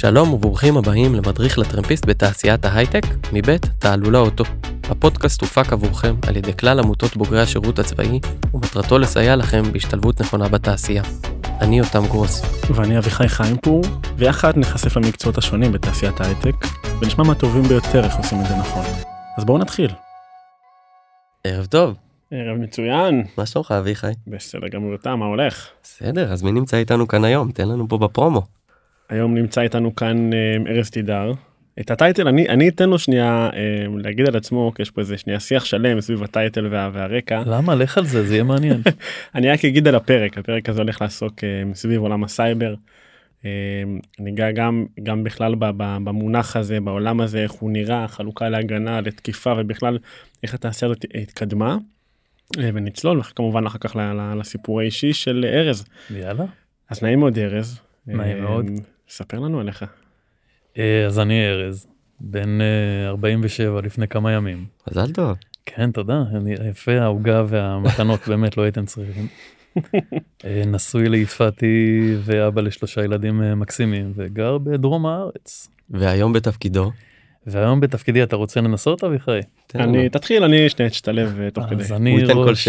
שלום וברוכים הבאים למדריך לטרמפיסט בתעשיית ההייטק, מבית תעלולה אוטו. הפודקאסט הופק עבורכם על ידי כלל עמותות בוגרי השירות הצבאי, ומטרתו לסייע לכם בהשתלבות נכונה בתעשייה. אני יותם גרוס. ואני אביחי חיימפור, ויחד נחשף למקצועות השונים בתעשיית ההייטק, ונשמע מהטובים ביותר איך עושים את זה נכון. אז בואו נתחיל. ערב טוב, ערב מצוין. מה שלומך אביחי? בסדר גמור יותם, מה הולך? בסדר, אז מי נמצא איתנו כאן היום? תן לנו פה בפרומו. היום נמצא איתנו כאן אה, ארז תדהר. את ה title אני אני אתן לו שנייה אה, להגיד על עצמו כי יש פה איזה שנייה שיח שלם סביב ה title וה, והרקע למה לך על זה זה יהיה מעניין אני רק אגיד על הפרק הפרק הזה הולך לעסוק אה, סביב עולם הסייבר. אה, ניגע גם גם בכלל ב, ב, במונח הזה בעולם הזה איך הוא נראה חלוקה להגנה לתקיפה ובכלל איך התעשייה הזאת התקדמה. אה, ונצלול כמובן אחר כך לסיפור האישי של ארז יאללה אז נעים מאוד ארז. נעים אה, מאוד. ספר לנו עליך. אה, אז אני ארז בן אה, 47 לפני כמה ימים מזל טוב. כן תודה אני יפה העוגה והמתנות באמת לא הייתם צריכים. אה, נשוי ליפתי ואבא לשלושה ילדים אה, מקסימים וגר בדרום הארץ. והיום בתפקידו. והיום בתפקידי אתה רוצה לנסות אביחי? אני תתחיל אני שנייה אשתלב אה, תוך כדי. אז ראש-.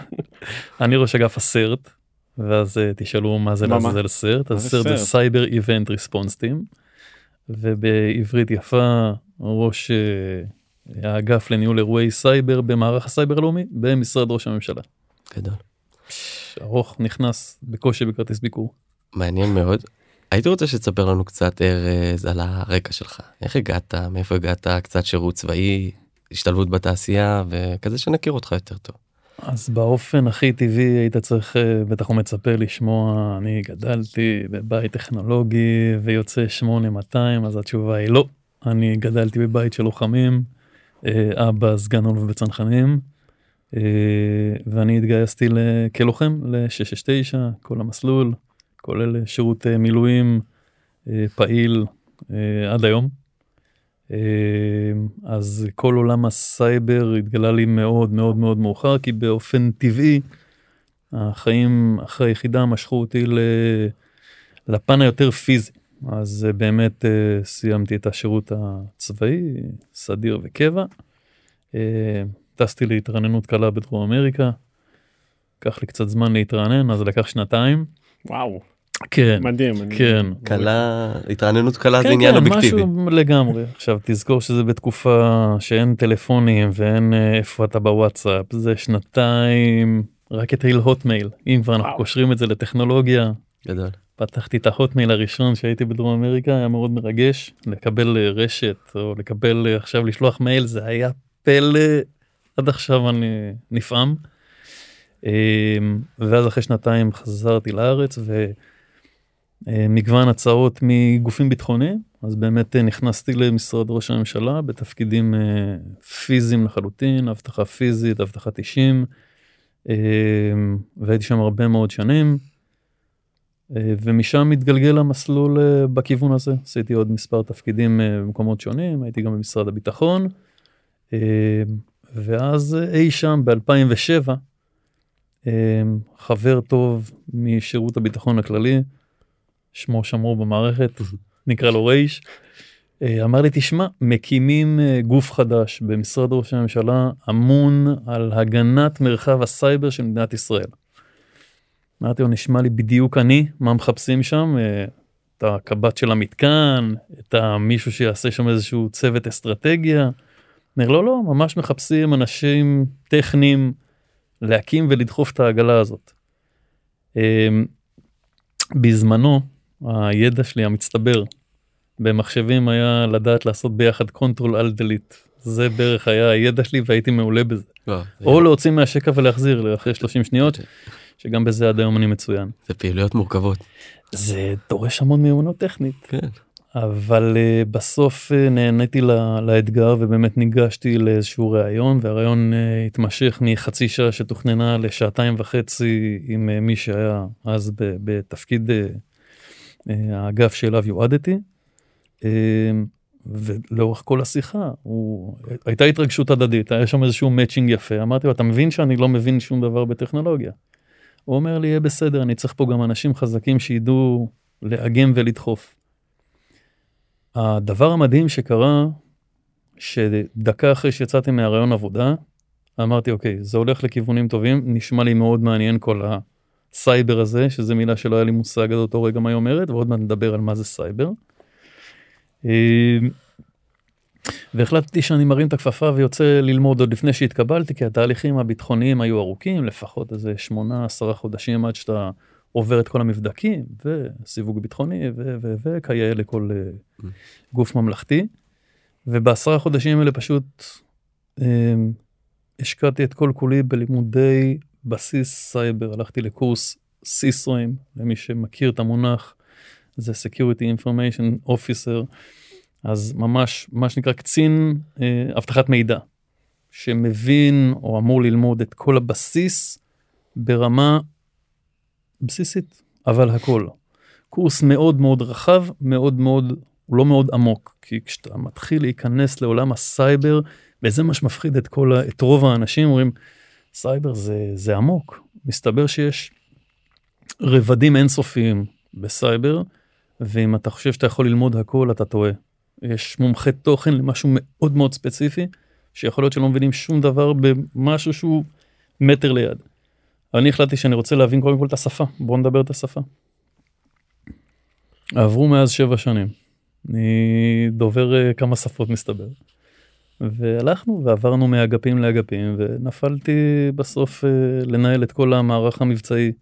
אני ראש אגף ה CERT ואז אה, תשאלו מה זה? לעזאזל CERT אז CERT זה? Cyber Event Response Team ובעברית יפה ראש אה, האגף לניהול אירועי סייבר במערך הסייבר הלאומי במשרד ראש הממשלה. גדול. ארוך נכנס בקושי בכרטיס ביקור. מעניין מאוד. הייתי רוצה שתספר לנו קצת ארז על הרקע שלך. איך הגעת, מאיפה הגעת, קצת שירות צבאי, השתלבות בתעשייה וכזה שנכיר אותך יותר טוב. אז באופן הכי טבעי היית צריך אה, בטח הוא מצפה לשמוע אני גדלתי בבית טכנולוגי ויוצא 8200 אז התשובה היא לא אני גדלתי בבית של לוחמים אה, אבא סגן אלוף בצנחנים אה, ואני התגייסתי כלוחם ל-669 כל המסלול כולל שירות מילואים פעיל עד היום. אה, אז כל עולם הסייבר התגלה לי מאוד מאוד מאוד מאוחר כי באופן טבעי החיים אחרי היחידה משכו אותי. לפן היותר פיזי אז אה, באמת אה, סיימתי את השירות הצבאי סדיר וקבע. אה, טסתי להתרעננות קלה בדרום אמריקה. לקח לי קצת זמן להתרענן אז לקח שנתיים. וואו כן מדהים. כן קלה, התרעננות קלה זה כן, עניין כן, אובייקטיבי. משהו לגמרי. עכשיו תזכור שזה בתקופה שאין טלפונים ואין אה, איפה אתה בוואטסאפ, זה שנתיים, רק את הוטמייל, אם כבר אנחנו. קושרים את זה לטכנולוגיה. גדול. פתחתי את ההוטמייל הראשון שהייתי בדרום אמריקה, היה מאוד מרגש, לקבל אה, רשת או לקבל אה, עכשיו לשלוח מייל, זה היה פלא, עד עכשיו אני נפעם. אה, ואז אחרי שנתיים חזרתי לארץ ומגוון הצעות מגופים ביטחוניים, אז באמת אה, נכנסתי למשרד ראש הממשלה בתפקידים אה, פיזיים לחלוטין, אבטחה פיזית, אישים, אה, והייתי שם הרבה מאוד שנים. אה, ומשם מתגלגל המסלול אה, בכיוון הזה עשיתי עוד מספר תפקידים אה, במקומות שונים הייתי גם במשרד הביטחון. אה, ואז אה, אי שם ב2007 חבר טוב משירות הביטחון הכללי שמו שמור במערכת נקרא לו רייש. אה, אמר לי תשמע מקימים אה, גוף חדש במשרד ראש הממשלה אמון על הגנת מרחב הסייבר של מדינת ישראל. אמרתי לו נשמע לי בדיוק אני מה מחפשים שם אה, את הקב"ט של המתקן את המישהו שיעשה שם איזשהו צוות אסטרטגיה. אומר לא לא ממש מחפשים אנשים טכניים להקים ולדחוף את העגלה הזאת. אה, בזמנו הידע שלי המצטבר במחשבים היה לדעת לעשות ביחד Control Alt Delete זה בערך היה הידע שלי והייתי מעולה בזה. זה- או להוציא מהשקע ולהחזיר אחרי 30 שניות שגם בזה עד היום אני מצוין. זה פעילויות מורכבות. זה דורש המון מיומנות טכנית כן. אבל uh, בסוף uh, נהניתי לה, לאתגר ובאמת ניגשתי לאיזשהו ראיון והראיון uh, התמשך מחצי שעה שתוכננה לשעתיים וחצי עם uh, מי שהיה אז בתפקיד uh, האגף שאליו יועדתי. Uh, ולאורך כל השיחה הוא הייתה התרגשות הדדית היה שם איזשהו מאצ'ינג יפה אמרתי לו אתה מבין שאני לא מבין שום דבר בטכנולוגיה. הוא אומר לי יהיה בסדר אני צריך פה גם אנשים חזקים שידעו לאגם ולדחוף. הדבר המדהים שקרה, שדקה אחרי שיצאתי מהריאיון עבודה, אמרתי, אוקיי, זה הולך לכיוונים טובים, נשמע לי מאוד מעניין כל הסייבר הזה, שזה מילה שלא היה לי מושג עד אותו רגע מה היא אומרת, ועוד מעט נדבר על מה זה סייבר. אה, והחלטתי שאני מרים את הכפפה ויוצא ללמוד עוד לפני שהתקבלתי, כי התהליכים הביטחוניים היו ארוכים, לפחות איזה שמונה עשרה חודשים עד שאתה עובר את כל המבדקים, וסיווג ביטחוני, וכיאה לכל mm. גוף ממלכתי. ובעשרה חודשים האלה פשוט אה, השקעתי את כל כולי בלימודי בסיס סייבר, הלכתי לקורס סיסואים, למי שמכיר את המונח, זה Security Information Officer, אז ממש מה שנקרא קצין אה, אבטחת מידע, שמבין או אמור ללמוד את כל הבסיס ברמה בסיסית, אבל הכל. קורס מאוד מאוד רחב, מאוד מאוד, הוא לא מאוד עמוק, כי כשאתה מתחיל להיכנס לעולם הסייבר, וזה מה שמפחיד את כל, את רוב האנשים, אומרים, סייבר זה, זה עמוק. מסתבר שיש רבדים אינסופיים בסייבר, ואם אתה חושב שאתה יכול ללמוד הכל, אתה טועה. יש מומחי תוכן למשהו מאוד מאוד ספציפי, שיכול להיות שלא מבינים שום דבר במשהו שהוא מטר ליד. אני החלטתי שאני רוצה להבין קודם כל את השפה, בואו נדבר את השפה. עברו מאז שבע שנים. אני דובר אה, כמה שפות מסתבר. והלכנו ועברנו מאגפים לאגפים ונפלתי בסוף אה, לנהל את כל המערך המבצעי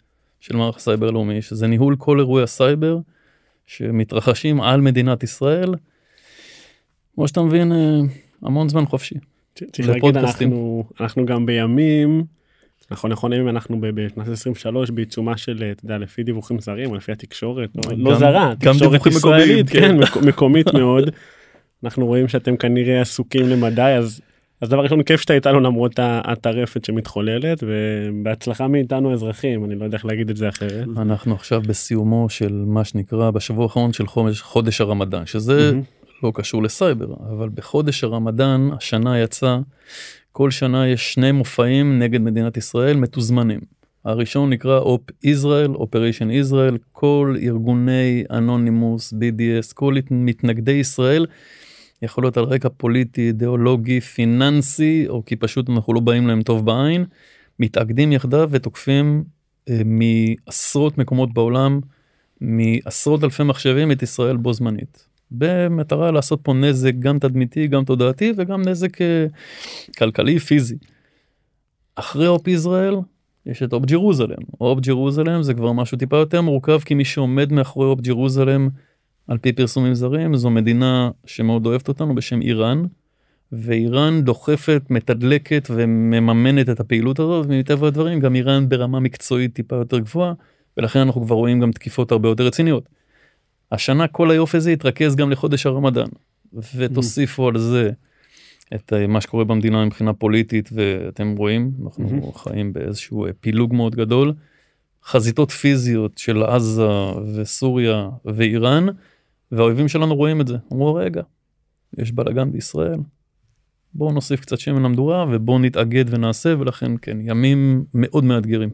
של מערך הסייבר לאומי, שזה ניהול כל אירועי הסייבר שמתרחשים על מדינת ישראל. כמו שאתה מבין, uh, המון זמן חופשי. צריך להגיד, אנחנו, אנחנו גם בימים נכון נכון אם אנחנו בשנת 23 בעיצומה של אתה יודע לפי דיווחים זרים או לפי התקשורת לא, לא זרה תקשורת ישראלית כן, כן מקומית מאוד אנחנו רואים שאתם כנראה עסוקים למדי אז אז דבר ראשון כיף שאתה איתנו למרות הטרפת שמתחוללת ובהצלחה מאיתנו אזרחים אני לא יודע איך להגיד את זה אחרת. אנחנו עכשיו בסיומו של מה שנקרא בשבוע האחרון של חודש, חודש הרמדאן שזה. לא קשור לסייבר אבל בחודש הרמדאן השנה יצא כל שנה יש שני מופעים נגד מדינת ישראל מתוזמנים. הראשון נקרא Op Israel, Operation Israel, כל ארגוני Anonymous, BDS, כל מתנגדי ישראל, יכול להיות על רקע פוליטי, אידיאולוגי, פיננסי, או כי פשוט אנחנו לא באים להם טוב בעין, מתאגדים יחדיו ותוקפים אה, מעשרות מקומות בעולם, מעשרות אלפי מחשבים את ישראל בו זמנית. במטרה לעשות פה נזק גם תדמיתי גם תודעתי וגם נזק אה, כלכלי פיזי. אחרי Op Israel יש את Op Jerusalem. Op Jerusalem זה כבר משהו טיפה יותר מורכב כי מי שעומד מאחורי Op Jerusalem על פי פרסומים זרים זו מדינה שמאוד אוהבת אותנו בשם איראן. ואיראן דוחפת מתדלקת ומממנת את הפעילות הזאת ומטבע הדברים גם איראן ברמה מקצועית טיפה יותר גבוהה ולכן אנחנו כבר רואים גם תקיפות הרבה יותר רציניות. השנה כל היופי הזה יתרכז גם לחודש הרמדאן ותוסיפו על זה את אה, מה שקורה במדינה מבחינה פוליטית ואתם רואים אנחנו חיים באיזשהו אה, פילוג מאוד גדול חזיתות פיזיות של עזה וסוריה ואיראן והאויבים שלנו רואים את זה אמרו רגע יש בלאגן בישראל בואו נוסיף קצת שמן למדורה ובואו נתאגד ונעשה ולכן כן ימים מאוד מאתגרים.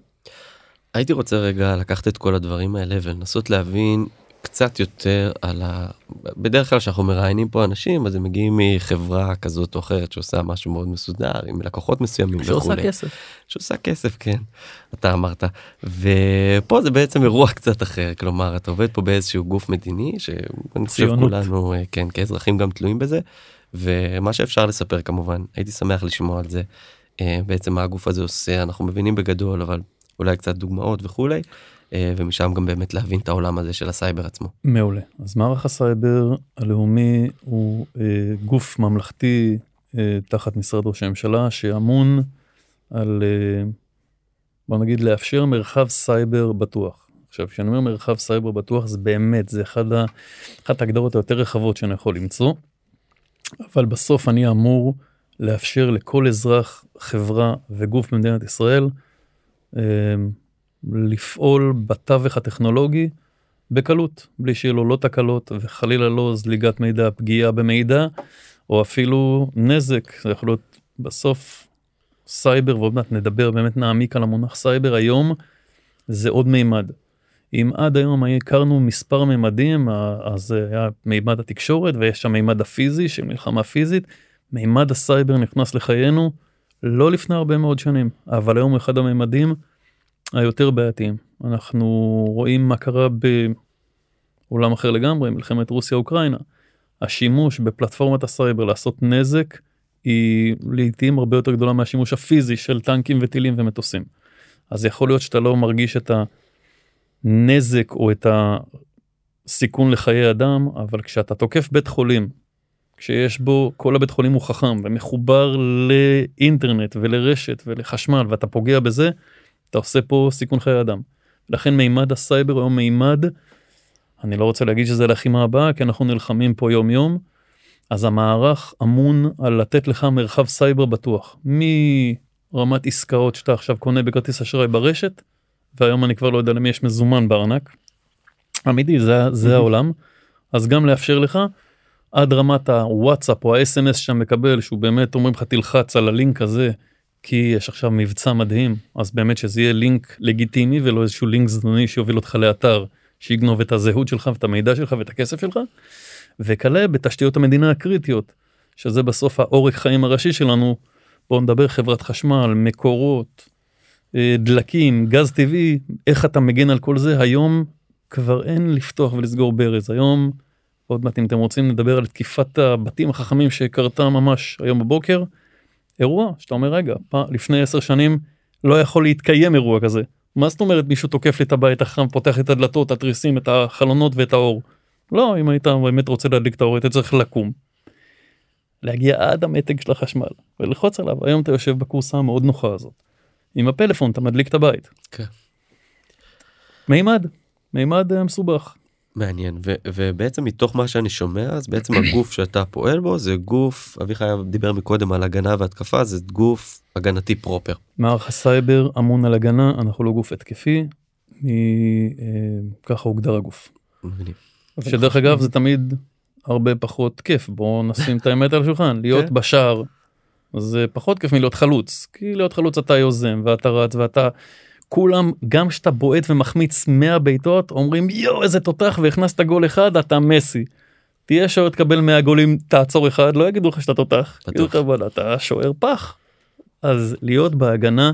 הייתי רוצה רגע לקחת את כל הדברים האלה ולנסות להבין קצת יותר על ה... בדרך כלל כשאנחנו מראיינים פה אנשים אז הם מגיעים מחברה כזאת או אחרת שעושה משהו מאוד מסודר עם לקוחות מסוימים שעושה וכולי. כסף. שעושה כסף כן אתה אמרת ופה זה בעצם אירוע קצת אחר כלומר אתה עובד פה באיזשהו גוף מדיני שאני כולנו אה, כן כאזרחים גם תלויים בזה ומה שאפשר לספר כמובן הייתי שמח לשמוע על זה אה, בעצם מה הגוף הזה עושה אנחנו מבינים בגדול אבל אולי קצת דוגמאות וכולי. אה, ומשם גם באמת להבין את העולם הזה של הסייבר עצמו. מעולה. אז מערך הסייבר הלאומי הוא אה, גוף ממלכתי אה, תחת משרד ראש הממשלה שאמון על, אה, בוא נגיד, לאפשר מרחב סייבר בטוח. עכשיו, כשאני אומר מרחב סייבר בטוח, זה באמת, זה אחד ה, אחת ההגדרות היותר רחבות שאני יכול למצוא, אבל בסוף אני אמור לאפשר לכל אזרח, חברה וגוף במדינת ישראל, אה, לפעול בתווך הטכנולוגי בקלות, בלי שיהיו לו לא תקלות וחלילה לא זליגת מידע, פגיעה במידע, או אפילו נזק, זה יכול להיות בסוף סייבר, ועוד מעט נדבר, באמת נעמיק על המונח סייבר, היום זה עוד מימד. אם עד היום הכרנו מספר ממדים אז היה מימד התקשורת ויש שם מימד הפיזי של מלחמה פיזית מימד הסייבר נכנס לחיינו לא לפני הרבה מאוד שנים אבל היום הוא אחד הממדים היותר בעייתיים אנחנו רואים מה קרה בעולם אחר לגמרי מלחמת רוסיה אוקראינה השימוש בפלטפורמת הסייבר לעשות נזק היא לעיתים הרבה יותר גדולה מהשימוש הפיזי של טנקים וטילים ומטוסים. אז יכול להיות שאתה לא מרגיש את הנזק או את הסיכון לחיי אדם, אבל כשאתה תוקף בית חולים, כשיש בו, כל הבית חולים הוא חכם ומחובר לאינטרנט ולרשת ולחשמל ואתה פוגע בזה, אתה עושה פה סיכון חיי אדם. לכן מימד הסייבר היום מימד, אני לא רוצה להגיד שזה לחימה הבאה, כי אנחנו נלחמים פה יום יום, אז המערך אמון על לתת לך מרחב סייבר בטוח. מרמת עסקאות שאתה עכשיו קונה בכרטיס אשראי ברשת, והיום אני כבר לא יודע למי יש מזומן בארנק. אמיתי, זה, זה העולם. אז גם לאפשר לך עד רמת הוואטסאפ או האס.אם.אס שאתה מקבל, שהוא באמת אומרים לך תלחץ על הלינק הזה, כי יש עכשיו מבצע מדהים, אז באמת שזה יהיה לינק לגיטימי ולא איזשהו לינק זדוני שיוביל אותך לאתר שיגנוב את הזהות שלך ואת המידע שלך ואת הכסף שלך. וכלה בתשתיות המדינה הקריטיות, שזה בסוף העורק חיים הראשי שלנו. בואו נדבר חברת חשמל, מקורות, אה, דלקים, גז טבעי, איך אתה מגן על כל זה היום כבר אין לפתוח ולסגור ברז היום עוד מעט אם אתם רוצים לדבר על תקיפת הבתים החכמים שקרתה ממש היום בבוקר אירוע שאתה אומר רגע פעם, לפני עשר שנים לא יכול להתקיים אירוע כזה מה זאת אומרת מישהו תוקף לי את הבית החכם פותח את הדלתות התריסים את החלונות ואת האור לא, אם היית באמת רוצה להדליק את האור, היית צריך לקום. להגיע עד המתג של החשמל וללחוץ עליו. היום אתה יושב בכורסה המאוד נוחה הזאת. עם הפלאפון אתה מדליק את הבית. כן. מימד, מימד אה, מסובך. מעניין ו- ובעצם מתוך מה שאני שומע אז בעצם הגוף שאתה פועל בו זה גוף אביחי דיבר מקודם על הגנה והתקפה זה גוף הגנתי proper. מערך הסייבר אמון על הגנה אנחנו לא גוף התקפי. מ- אה, ככה הוגדר הגוף. שדרך אגב זה תמיד הרבה פחות כיף בוא נשים את האמת על השולחן להיות כן. בשער זה פחות כיף מלהיות חלוץ כי להיות חלוץ אתה יוזם ואתה רץ ואתה כולם גם כשאתה בועט ומחמיץ 100 בעיטות אומרים יואו איזה תותח והכנסת גול אחד אתה מסי. תהיה שוער תקבל 100 גולים תעצור אחד לא יגידו לך שאתה תותח בטוח. יגידו לך "וואלה, אתה שוער פח. אז להיות בהגנה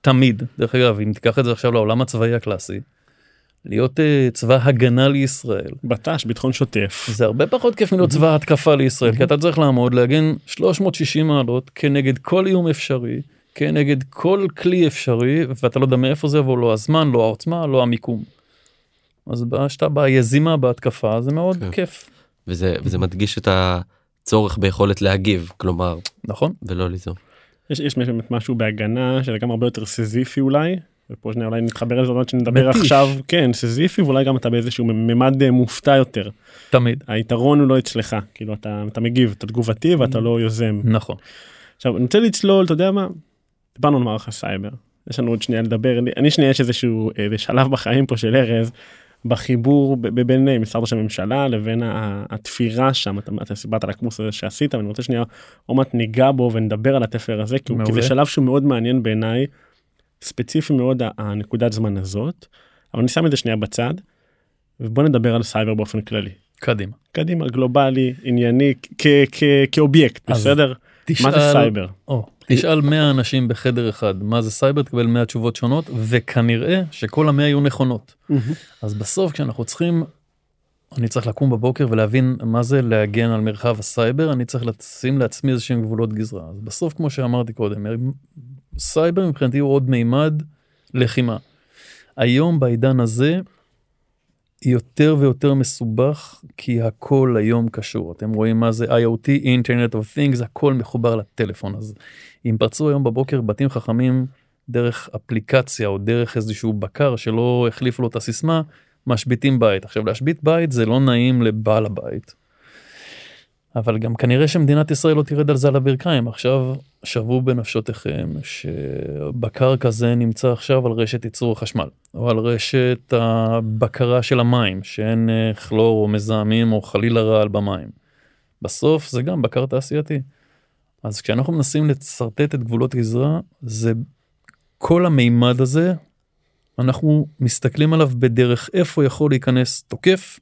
תמיד דרך אגב אם תיקח את זה עכשיו לעולם הצבאי הקלאסי. להיות uh, צבא הגנה לישראל בט"ש ביטחון שוטף. זה הרבה פחות כיף מלהיות צבא התקפה לישראל כי אתה צריך לעמוד להגן 360 מעלות כנגד כל איום אפשרי כנגד כל כלי אפשרי ואתה לא יודע מאיפה זה יבוא לא הזמן לא העוצמה לא המיקום. אז כשאתה ביזימה בהתקפה זה מאוד כן. כיף וזה וזה מדגיש את הצורך ביכולת להגיב כלומר נכון ולא ליזום. יש, יש משהו בהגנה שזה גם הרבה יותר סזיפי אולי. ופה שנייה אולי נתחבר לזה עוד מעט שנדבר מתיש. עכשיו כן סיזיפי ואולי גם אתה באיזשהו ממד אה, מופתע יותר תמיד היתרון הוא לא אצלך כאילו אתה אתה מגיב אתה תגובתי ואתה לא יוזם נכון עכשיו אני רוצה לצלול אתה יודע מה דיברנו על מערך הסייבר יש לנו עוד שנייה לדבר אני- שנייה יש איזשהו שלב בחיים פה של ארז בחיבור בין אה, משרד ראש הממשלה לבין התפירה שם אתה, אתה סיפרת על הקורס הזה שעשית ואני רוצה שנייה עוד מעט ניגע בו ונדבר על התפר הזה כי, כי. זה שלב שהוא מאוד מעניין בעיניי ספציפי מאוד הנקודת זמן הזאת אבל אני שם את זה שנייה בצד ובוא נדבר על סייבר באופן כללי. קדימה. קדימה גלובלי ענייני כ- כ- כאובייקט בסדר מה זה תשאל- סייבר או, תשאל 100 אנשים בחדר אחד מה זה סייבר תקבל 100 תשובות שונות וכנראה שכל המאה יהיו נכונות. אז בסוף כשאנחנו צריכים, אני צריך לקום בבוקר ולהבין מה זה להגן על מרחב הסייבר, אני צריך לשים לעצמי איזה שהם גבולות גזרה. אז בסוף כמו שאמרתי קודם, סייבר מבחינתי הוא עוד מימד לחימה. היום בעידן הזה יותר ויותר מסובך כי הכל היום קשור. אתם רואים מה זה IoT Internet of Things הכל מחובר לטלפון. אז אם פרצו היום בבוקר בתים חכמים דרך אפליקציה או דרך איזשהו בקר שלא החליפו לו את הסיסמה משביתים בית. עכשיו להשבית בית זה לא נעים לבעל הבית. אבל גם כנראה שמדינת ישראל לא תרד על זה על הברכיים עכשיו שוו בנפשותיכם שבקר כזה נמצא עכשיו על רשת ייצור החשמל או על רשת הבקרה של המים שאין אה, כלור או מזהמים או חלילה רעל במים. בסוף זה גם בקר תעשייתי. אז כשאנחנו מנסים לצרטט את גבולות גזרה זה כל המימד הזה אנחנו מסתכלים עליו בדרך איפה יכול להיכנס תוקף,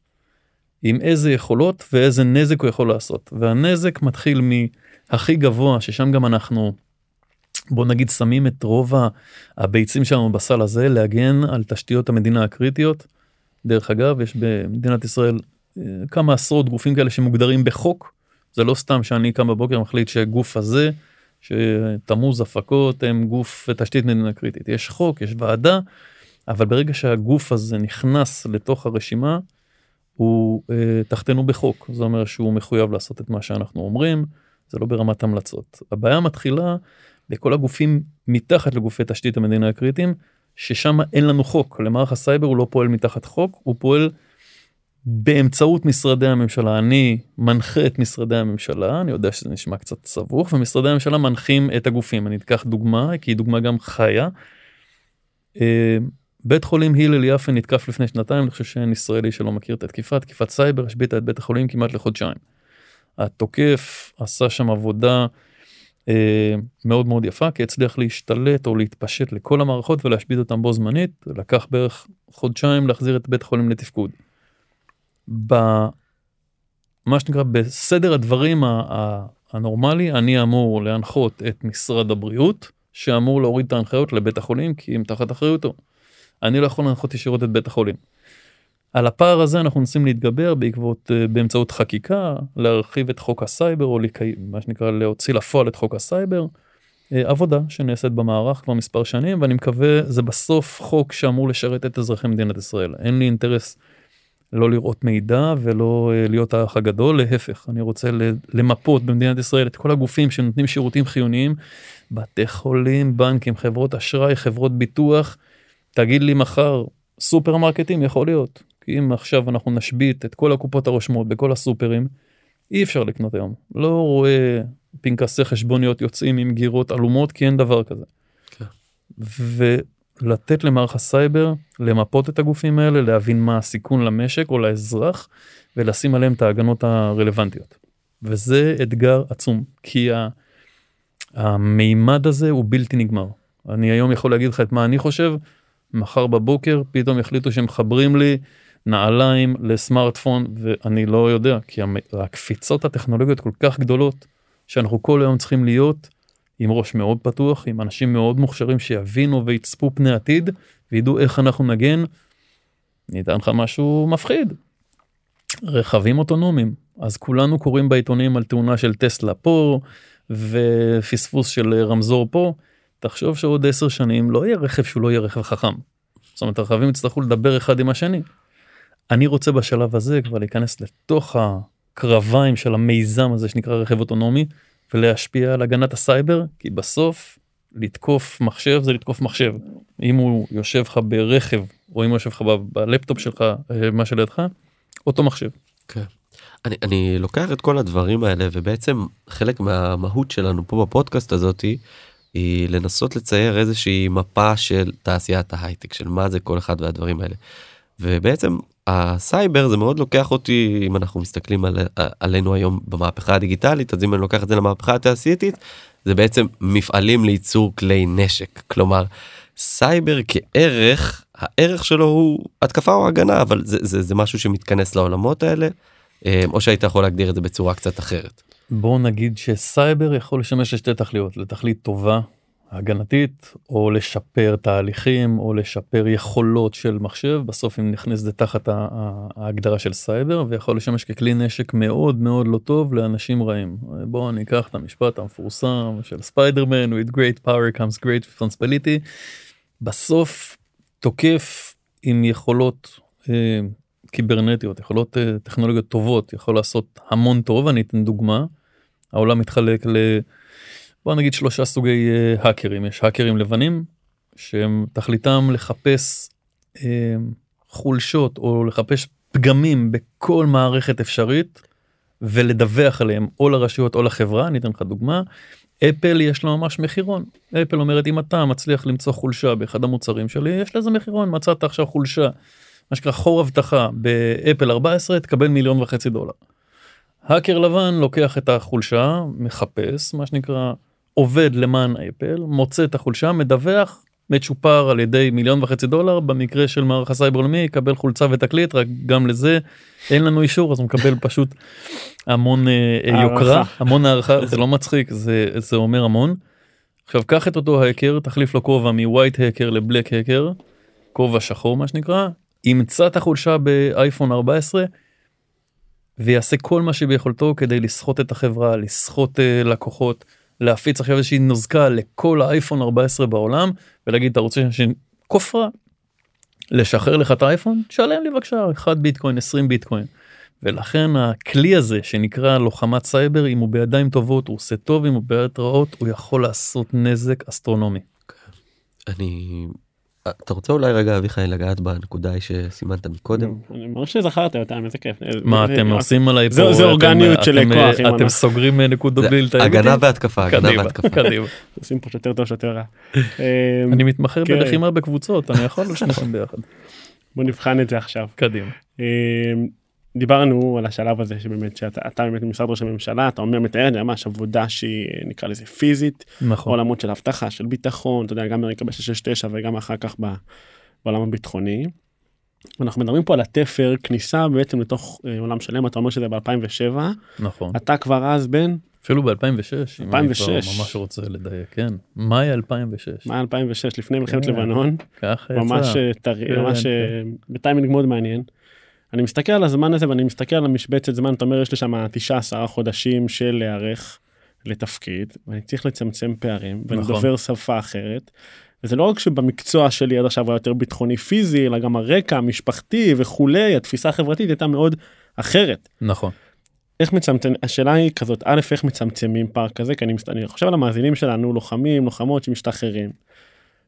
עם איזה יכולות ואיזה נזק הוא יכול לעשות. והנזק מתחיל מהכי גבוה, ששם גם אנחנו, בוא נגיד, שמים את רוב הביצים שלנו בסל הזה, להגן על תשתיות המדינה הקריטיות. דרך אגב, יש במדינת ישראל אה, כמה עשרות גופים כאלה שמוגדרים בחוק. זה לא סתם שאני קם בבוקר מחליט שגוף הזה, שתמוז הפקות הם גוף תשתית מדינה קריטית. יש חוק, יש ועדה, אבל ברגע שהגוף הזה נכנס לתוך הרשימה, הוא אה, תחתנו בחוק. זה אומר שהוא מחויב לעשות את מה שאנחנו אומרים, זה לא ברמת המלצות. הבעיה מתחילה בכל הגופים מתחת לגופי תשתית המדינה הקריטיים, ששם אין לנו חוק. למערך הסייבר הוא לא פועל מתחת חוק, הוא פועל באמצעות משרדי הממשלה. אני מנחה את משרדי הממשלה, אני יודע שזה נשמע קצת סבוך, ומשרדי הממשלה מנחים את הגופים. אני אקח דוגמה, כי היא דוגמה גם חיה. אה, בית חולים הלל יפה נתקף לפני שנתיים, אני חושב שאין ישראלי שלא מכיר את התקיפה, תקיפת סייבר השביתה את בית החולים כמעט לחודשיים. התוקף עשה שם עבודה אה, מאוד מאוד יפה, כי הצליח להשתלט או להתפשט לכל המערכות ולהשבית אותם בו זמנית, לקח בערך חודשיים להחזיר את בית החולים לתפקוד. במה שנקרא בסדר הדברים הנורמלי, אני אמור להנחות את משרד הבריאות, שאמור להוריד את ההנחיות לבית החולים כי הם תחת אחריותו. אני לא יכול להנחות ישירות את בית החולים. על הפער הזה אנחנו מנסים להתגבר בעקבות אה, באמצעות חקיקה להרחיב את חוק הסייבר או לקי, מה שנקרא להוציא לפועל את חוק הסייבר. אה, עבודה שנעשית במערך כבר מספר שנים ואני מקווה זה בסוף חוק שאמור לשרת את אזרחי מדינת ישראל אין לי אינטרס לא לראות מידע ולא אה, להיות האח הגדול להפך אני רוצה למפות במדינת ישראל את כל הגופים שנותנים שירותים חיוניים בתי חולים בנקים חברות אשראי חברות ביטוח. תגיד לי מחר סופרמרקטים יכול להיות כי אם עכשיו אנחנו נשבית את כל הקופות הרושמות בכל הסופרים אי אפשר לקנות היום לא רואה פנקסי חשבוניות יוצאים עם גירות עלומות כי אין דבר כזה. כן. ולתת למערך הסייבר למפות את הגופים האלה להבין מה הסיכון למשק או לאזרח ולשים עליהם את ההגנות הרלוונטיות. וזה אתגר עצום כי המימד הזה הוא בלתי נגמר. אני היום יכול להגיד לך את מה אני חושב מחר בבוקר פתאום יחליטו שמחברים לי נעליים לסמארטפון ואני לא יודע כי הקפיצות הטכנולוגיות כל כך גדולות שאנחנו כל היום צריכים להיות עם ראש מאוד פתוח עם אנשים מאוד מוכשרים שיבינו ויצפו פני עתיד וידעו איך אנחנו נגן. ניתן לך משהו מפחיד. רכבים אוטונומיים אז כולנו קוראים בעיתונים על תאונה של טסלה פה ופספוס של רמזור פה. תחשוב שעוד 10 שנים לא יהיה רכב שהוא לא יהיה רכב חכם. זאת אומרת הרכבים יצטרכו לדבר אחד עם השני. אני רוצה בשלב הזה כבר להיכנס לתוך הקרביים של המיזם הזה שנקרא רכב אוטונומי ולהשפיע על הגנת הסייבר כי בסוף לתקוף מחשב זה לתקוף מחשב אם הוא יושב לך ברכב או אם הוא יושב לך בלפטופ שלך אה, מה שלידך אותו מחשב. כן. אני, אני לוקח את כל הדברים האלה ובעצם חלק מהמהות שלנו פה בפודקאסט הזאתי היא לנסות לצייר איזושהי מפה של תעשיית ההייטק של מה זה כל אחד והדברים האלה. ובעצם הסייבר זה מאוד לוקח אותי אם אנחנו מסתכלים על, עלינו היום במהפכה הדיגיטלית אז אם אני לוקח את זה למהפכה התעשייתית זה בעצם מפעלים לייצור כלי נשק כלומר סייבר כערך הערך שלו הוא התקפה או הגנה אבל זה, זה, זה משהו שמתכנס לעולמות האלה אה, או שהיית יכול להגדיר את זה בצורה קצת אחרת. בוא נגיד שסייבר יכול לשמש לשתי תכליות לתכלית טובה הגנתית או לשפר תהליכים או לשפר יכולות של מחשב בסוף אם נכנס זה תחת ההגדרה של סייבר ויכול לשמש ככלי נשק מאוד מאוד לא טוב לאנשים רעים. בואו ניקח את המשפט המפורסם של ספיידרמן with great power comes great responsibility. בסוף תוקף עם יכולות אה, קיברנטיות יכולות אה, טכנולוגיות טובות יכול לעשות המון טוב אני אתן דוגמה. העולם מתחלק ל... בוא נגיד שלושה סוגי uh, האקרים יש האקרים לבנים שהם תכליתם לחפש uh, חולשות או לחפש פגמים בכל מערכת אפשרית ולדווח עליהם או לרשויות או לחברה אני אתן לך דוגמה. אפל יש לה ממש מחירון אפל אומרת אם אתה מצליח למצוא חולשה באחד המוצרים שלי יש לזה מחירון מצאת עכשיו חולשה. מה שנקרא חור אבטחה באפל 14 תקבל מיליון וחצי דולר. האקר לבן לוקח את החולשה מחפש מה שנקרא עובד למען אפל מוצא את החולשה מדווח מצ'ופר על ידי מיליון וחצי דולר במקרה של מערך הסייבר הלאומי יקבל חולצה ותקליט רק גם לזה אין לנו אישור אז הוא מקבל פשוט המון אה, אה, יוקרה. המון הערכה זה לא מצחיק זה זה אומר המון. עכשיו קח את אותו האקר תחליף לו כובע מווייט האקר לבלק האקר כובע שחור מה שנקרא ימצא את החולשה באייפון 14 ויעשה כל מה שביכולתו כדי לסחוט את החברה לסחוט uh, לקוחות להפיץ עכשיו איזושהי נוזקה לכל האייפון 14 בעולם ולהגיד אתה רוצה שכופרה לשחרר לך את האייפון תשלם לי בבקשה 1 ביטקוין 20 ביטקוין. ולכן הכלי הזה שנקרא לוחמת סייבר אם הוא בידיים טובות הוא עושה טוב אם הוא בידיים רעות הוא יכול לעשות נזק אסטרונומי. אני... אתה רוצה אולי רגע אביחי לגעת בנקודה שסימנת מקודם? אני ממש שזכרתי אותם איזה כיף. מה אתם עושים עליי פה? זה- אורגניות של כוח, אתם סוגרים אה, נקודות בלי לתאם הגנה? והתקפה, הגנה קדימה, והתקפה. קדימה. עושים פה שוטר טוב שוטר רע. אני מתמחר כן. בלחימה בקבוצות אני יכול על שניכם ביחד. בוא נבחן את זה עכשיו. קדימה. דיברנו על השלב הזה שבאמת שאתה אתה באמת במשרד ראש הממשלה אתה אומר מתאר לי ממש עבודה שהיא נקרא לזה פיזית נכון. עולמות של אבטחה של ביטחון אתה יודע גם אמריקה ב-669 וגם אחר כך ב- בעולם הביטחוני. אנחנו מדברים פה על התפר כניסה בעצם לתוך אה, עולם שלם אתה אומר שזה ב-2007 נכון. אתה כבר אז בן אפילו ב-2006. אם אני 2006. כבר ממש רוצה לדייק כן. מאי 2006. מאי 2006 לפני מלחמת כן. לבנון ככה ממש יצא. אה, טרי כן, ממש כן. אה, בטיימינג מאוד מעניין. אני מסתכל על הזמן הזה ואני מסתכל על המשבצת זמן אתה אומר יש לי שם 9 חודשים של להיערך לתפקיד ואני צריך לצמצם פערים ואני נכון. דובר שפה אחרת. וזה לא רק שבמקצוע שלי עד עכשיו היה יותר ביטחוני פיזי אלא גם הרקע המשפחתי וכולי התפיסה החברתית הייתה מאוד אחרת. נכון. איך מצמצם השאלה היא כזאת א' איך מצמצמים פער כזה כי אני, אני חושב על המאזינים שלנו לוחמים לוחמות שמשתחררים.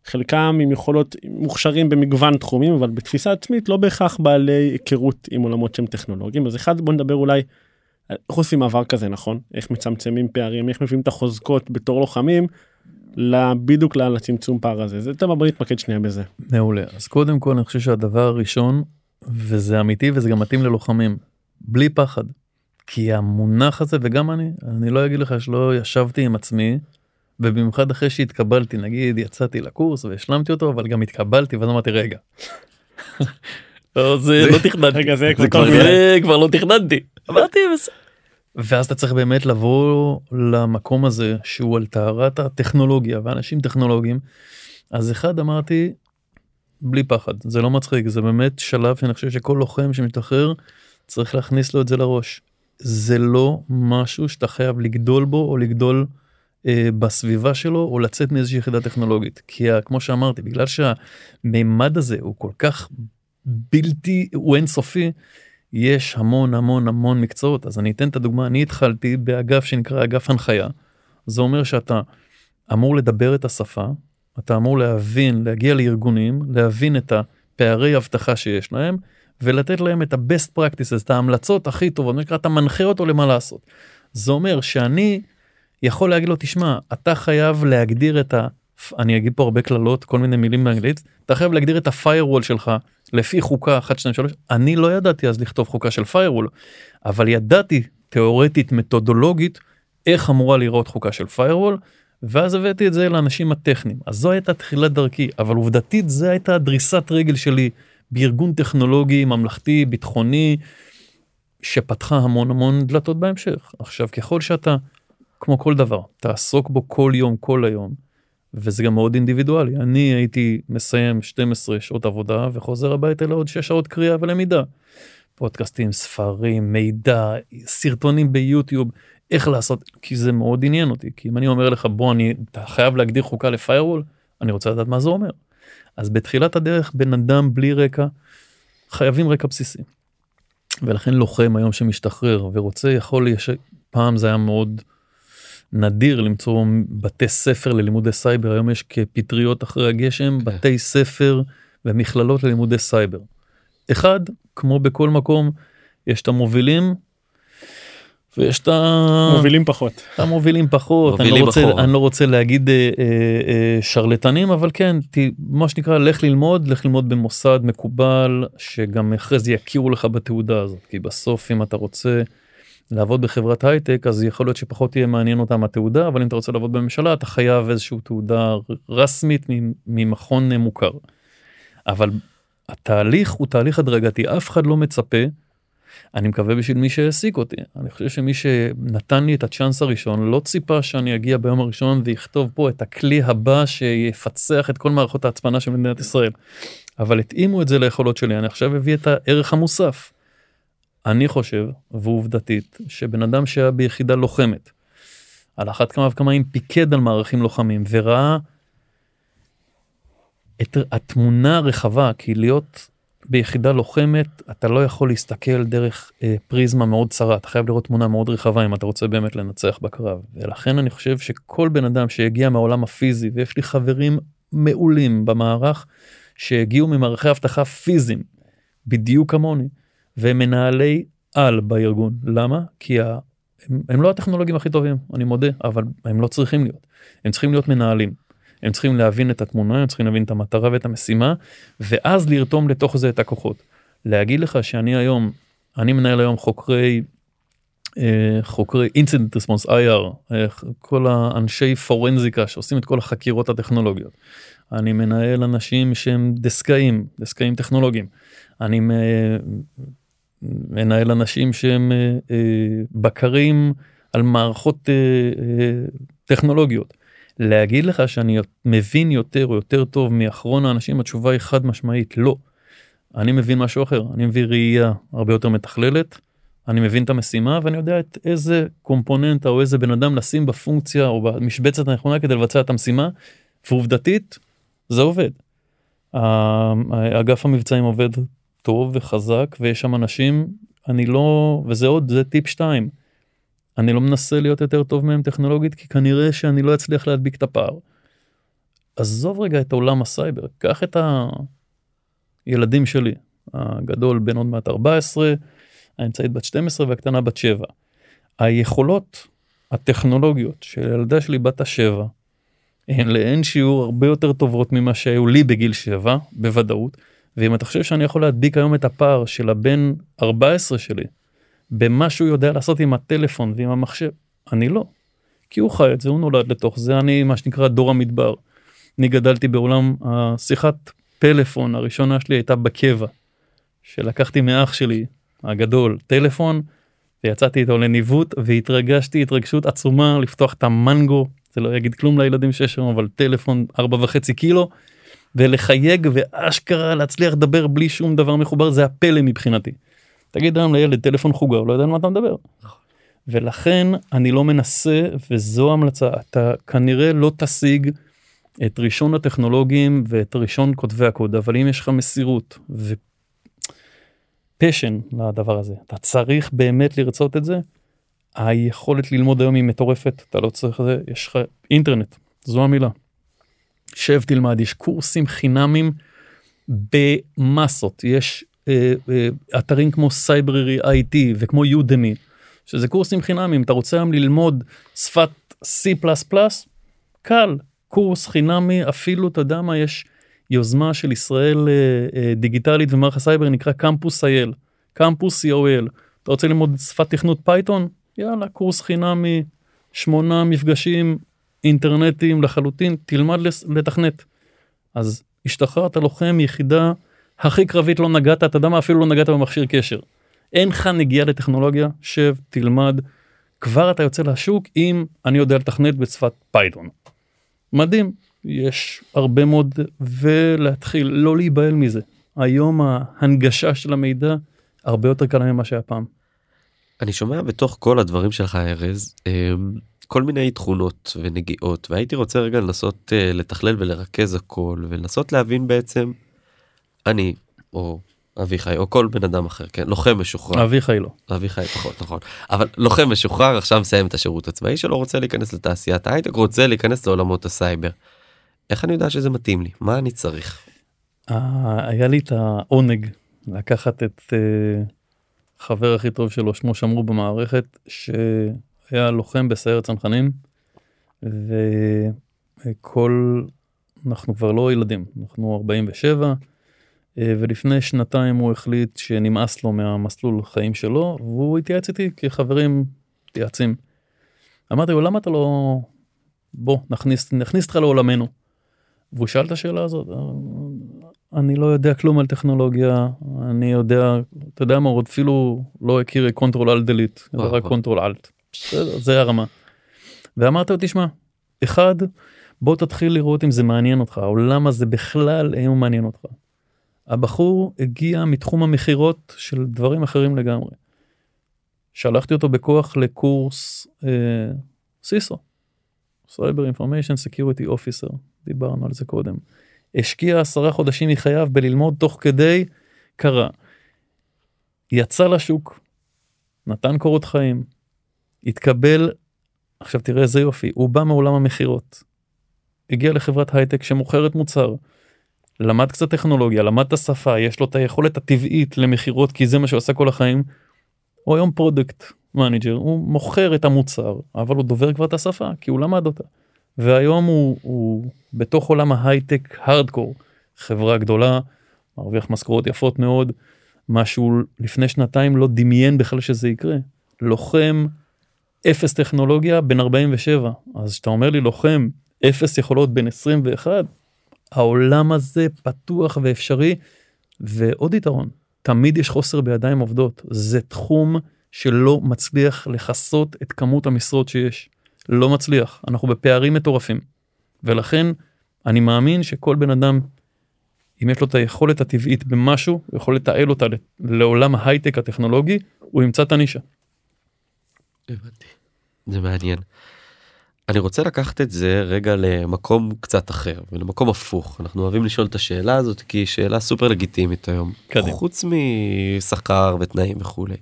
חלקם עם יכולות מוכשרים במגוון תחומים אבל בתפיסה עצמית לא בהכרח בעלי היכרות עם עולמות שהם טכנולוגיים אז אחד בוא נדבר אולי איך עושים מעבר כזה נכון איך מצמצמים פערים איך מביאים את החוזקות בתור לוחמים בדיוק לצמצום פער הזה זה טוב בוא נתמקד שנייה בזה. מעולה. אז קודם כל אני חושב שהדבר הראשון, וזה אמיתי וזה גם מתאים ללוחמים, בלי פחד. כי המונח הזה, וגם אני, אני לא אגיד לך שלא ישבתי עם עצמי, ובמיוחד אחרי שהתקבלתי, נגיד יצאתי לקורס והשלמתי אותו, אבל גם התקבלתי, ואז אמרתי רגע. לא, זה לא תכננתי. רגע זה כבר לא תכננתי. אמרתי. ואז אתה צריך באמת לבוא למקום הזה שהוא על טהרת הטכנולוגיה ואנשים טכנולוגיים. אז אחד אמרתי בלי פחד זה לא מצחיק זה באמת שלב שאני חושב שכל לוחם שמשתחרר צריך להכניס לו את זה לראש. זה לא משהו שאתה חייב לגדול בו או לגדול בסביבה שלו או לצאת מאיזושהי יחידה טכנולוגית כי ה- כמו שאמרתי בגלל שהמימד הזה הוא כל כך בלתי הוא אינסופי יש המון המון המון מקצועות אז אני אתן את הדוגמה אני התחלתי באגף שנקרא אגף הנחיה. זה אומר שאתה אמור לדבר את השפה אתה אמור להבין להגיע לארגונים להבין את הפערי אבטחה שיש להם ולתת להם את ה-best practices את ההמלצות הכי טובות מה שנקרא אתה מנחה אותו למה לעשות. זה אומר שאני יכול להגיד לו תשמע אתה חייב להגדיר את ה... אני אגיד פה הרבה קללות כל מיני מילים באנגלית אתה חייב להגדיר את ה-firewall שלך לפי חוקה 1 2 3 אני לא ידעתי אז לכתוב חוקה של firewall אבל ידעתי תיאורטית מתודולוגית איך אמורה להיראות חוקה של firewall ואז הבאתי את זה לאנשים הטכניים. אז זו הייתה תחילת דרכי אבל עובדתית זה הייתה דריסת רגל שלי בארגון טכנולוגי ממלכתי ביטחוני שפתחה המון המון דלתות בהמשך. עכשיו ככל שאתה כמו כל דבר תעסוק בו כל יום כל היום וזה גם מאוד אינדיבידואלי אני הייתי מסיים 12 שעות עבודה וחוזר הביתה לעוד 6 שעות קריאה ולמידה. פודקאסטים ספרים מידע סרטונים ביוטיוב איך לעשות כי זה מאוד עניין אותי כי אם אני אומר לך בוא אני אתה חייב להגדיר חוקה לפיירול אני רוצה לדעת מה זה אומר. אז בתחילת הדרך בן אדם בלי רקע חייבים רקע בסיסי. ולכן לוחם היום שמשתחרר ורוצה יכול יש... פעם זה היה מאוד נדיר למצוא בתי ספר ללימודי סייבר היום יש כפטריות אחרי הגשם כן. בתי ספר ומכללות ללימודי סייבר. אחד כמו בכל מקום יש את המובילים ויש את ה- מובילים פחות. המובילים פחות אני לא רוצה אחורה. אני לא רוצה להגיד אה, אה, אה, שרלטנים אבל כן ת, מה שנקרא לך ללמוד לך ללמוד במוסד מקובל שגם אחרי זה יכירו לך בתעודה הזאת כי בסוף אם אתה רוצה לעבוד בחברת הייטק אז יכול להיות שפחות תהיה מעניין אותם התעודה אבל אם אתה רוצה לעבוד בממשלה אתה חייב איזושהי תעודה רשמית ממכון מוכר. אבל התהליך הוא תהליך הדרגתי אף אחד לא מצפה. אני מקווה בשביל מי שהעסיק אותי אני חושב שמי שנתן לי את הצ'אנס הראשון לא ציפה שאני אגיע ביום הראשון ויכתוב פה את הכלי הבא שיפצח את כל מערכות ההצפנה של מדינת ישראל. אבל התאימו את זה ליכולות שלי אני עכשיו הביא את הערך המוסף. אני חושב ועובדתית שבן אדם שהיה ביחידה לוחמת על אחת כמה וכמה אם פיקד על מערכים לוחמים וראה את התמונה הרחבה כי להיות ביחידה לוחמת אתה לא יכול להסתכל דרך אה, פריזמה מאוד צרה אתה חייב לראות תמונה מאוד רחבה אם אתה רוצה באמת לנצח בקרב. ולכן אני חושב שכל בן אדם שהגיע מהעולם הפיזי ויש לי חברים מעולים במערך שהגיעו ממערכי אבטחה פיזיים בדיוק כמוני והם מנהלי על בארגון למה כי ה... הם, הם לא הטכנולוגים הכי טובים אני מודה אבל הם לא צריכים להיות הם צריכים להיות מנהלים. הם צריכים להבין את התמונה, הם צריכים להבין את המטרה ואת המשימה, ואז לרתום לתוך זה את הכוחות. להגיד לך שאני היום, אני מנהל היום חוקרי, אה, חוקרי אינסידנט רספונס IR, אה, כל האנשי פורנזיקה שעושים את כל החקירות הטכנולוגיות. אני מנהל אנשים שהם דסקאים, דסקאים טכנולוגיים. אני מנהל אנשים שהם אה, בקרים על מערכות טכנולוגיות. להגיד לך שאני מבין יותר או יותר טוב מאחרון האנשים התשובה היא חד משמעית לא. אני מבין משהו אחר אני מביא ראייה הרבה יותר מתכללת. אני מבין את המשימה ואני יודע את איזה קומפוננטה או איזה בן אדם לשים בפונקציה או במשבצת הנכונה כדי לבצע את המשימה. ועובדתית זה עובד. אגף המבצעים עובד טוב וחזק ויש שם אנשים אני לא וזה עוד זה טיפ 2 אני לא מנסה להיות יותר טוב מהם טכנולוגית כי כנראה שאני לא אצליח להדביק את הפער. עזוב רגע את עולם הסייבר, קח את הילדים שלי, הגדול בן עוד מעט 14, האמצעית בת 12 והקטנה בת 7. היכולות הטכנולוגיות של הילדה שלי בת השבע הן לאין שיעור הרבה יותר טובות ממה שהיו לי בגיל 7 בוודאות ואם אתה חושב שאני יכול להדביק היום את הפער של הבן 14 שלי במה שהוא יודע לעשות עם הטלפון ועם המחשב. אני לא. כי הוא חי את זה, הוא נולד לתוך זה, אני מה שנקרא דור המדבר. אני גדלתי בעולם השיחת פלאפון הראשונה שלי הייתה בקבע. שלקחתי מאח שלי הגדול טלפון ויצאתי איתו לניווט והתרגשתי התרגשות עצומה לפתוח את המנגו זה לא יגיד כלום לילדים שיש שם אבל טלפון ארבע וחצי קילו ולחייג ואשכרה להצליח לדבר בלי שום דבר מחובר זה הפלא מבחינתי. תגיד היום לילד טלפון חוגה הוא לא יודע על מה אתה מדבר. ולכן אני לא מנסה וזו המלצה אתה כנראה לא תשיג את ראשון הטכנולוגים ואת ראשון כותבי הקוד אבל אם יש לך מסירות ופשן לדבר הזה אתה צריך באמת לרצות את זה. היכולת ללמוד היום היא מטורפת אתה לא צריך את זה יש לך אינטרנט זו המילה. שב תלמד יש קורסים חינמים במסות. יש אה, אה, אתרים כמו Cybrary IT וכמו Udemy שזה קורסים חינמים. אתה רוצה היום ללמוד שפת C++ קל קורס חינמי אפילו אתה יודע מה יש יוזמה של ישראל אה, דיגיטלית ומערך הסייבר נקרא קמפוס IL קמפוס co.il אתה רוצה ללמוד שפת תכנות פייתון? יאללה קורס חינמי שמונה מפגשים אינטרנטיים לחלוטין תלמד לתכנת אז השתחררת לוחם יחידה הכי קרבית לא נגעת, אתה יודע מה, אפילו לא נגעת במכשיר קשר. אין לך נגיעה לטכנולוגיה, שב, תלמד, כבר אתה יוצא לשוק אם אני יודע לתכנת בשפת פייתון. מדהים, יש הרבה מאוד, ולהתחיל, לא להיבהל מזה. היום ההנגשה של המידע הרבה יותר קלה ממה שהיה פעם. אני שומע בתוך כל הדברים שלך ארז אמ, כל מיני תכונות ונגיעות והייתי רוצה רגע לנסות אה, לתכלל ולרכז הכל ולנסות להבין בעצם אני או אביחי או כל בן אדם אחר כן לוחם משוחרר אביחי לא אביחי פחות נכון אבל לוחם משוחרר עכשיו מסיים את השירות הצבאי שלו רוצה להיכנס לתעשיית ההייטק רוצה להיכנס לעולמות הסייבר. איך אני יודע שזה מתאים לי מה אני צריך. היה לי את העונג לקחת את אה, חבר הכי טוב שלו שמו שמרו במערכת שהיה לוחם בסיירת צנחנים וכל אנחנו כבר לא ילדים אנחנו 47 אה, ולפני שנתיים הוא החליט שנמאס לו מהמסלול חיים שלו והוא התייעץ איתי כחברים מתייעצים. אמרתי לו למה אתה לא בוא נכניס נכניס אותך לעולמנו. והוא שאל את השאלה הזאת אני לא יודע כלום על טכנולוגיה אני יודע אתה יודע מה הוא אפילו לא הכיר control alt delete רק control alt. זה הרמה. ואמרת לו תשמע אחד בוא תתחיל לראות אם זה מעניין אותך העולם הזה בכלל אין הוא מעניין אותך. הבחור הגיע מתחום המכירות של דברים אחרים לגמרי. שלחתי אותו בכוח לקורס אה, CISO, cyber information security officer, דיברנו על זה קודם. השקיע עשרה חודשים מחייו בללמוד תוך כדי קרה. יצא לשוק, נתן קורות חיים, התקבל, עכשיו תראה איזה יופי, הוא בא מעולם המכירות. הגיע לחברת הייטק שמוכרת מוצר, למד קצת טכנולוגיה, למד את השפה, יש לו את היכולת הטבעית למכירות כי זה מה שהוא עשה כל החיים. הוא היום product manager, הוא מוכר את המוצר, אבל הוא דובר כבר את השפה כי הוא למד אותה. והיום הוא, הוא בתוך עולם ההייטק הארדקור, חברה גדולה, מרוויח משכורות יפות מאוד, משהו לפני שנתיים לא דמיין בכלל שזה יקרה. לוחם אפס טכנולוגיה בן 47, אז כשאתה אומר לי לוחם אפס יכולות בן 21, העולם הזה פתוח ואפשרי. ועוד יתרון תמיד יש חוסר בידיים עובדות. זה תחום שלא מצליח לכסות את כמות המשרות שיש. לא מצליח. אנחנו בפערים מטורפים. ולכן אני מאמין שכל בן אדם אם יש לו את היכולת הטבעית במשהו הוא יכול לתעל אותה לעולם ההייטק הטכנולוגי הוא ימצא את הנישה. הבנתי. זה מעניין. אני רוצה לקחת את זה רגע למקום קצת אחר ולמקום הפוך אנחנו אוהבים לשאול את השאלה הזאת כי היא שאלה סופר לגיטימית היום קדימה. חוץ משכר ותנאים וכולי.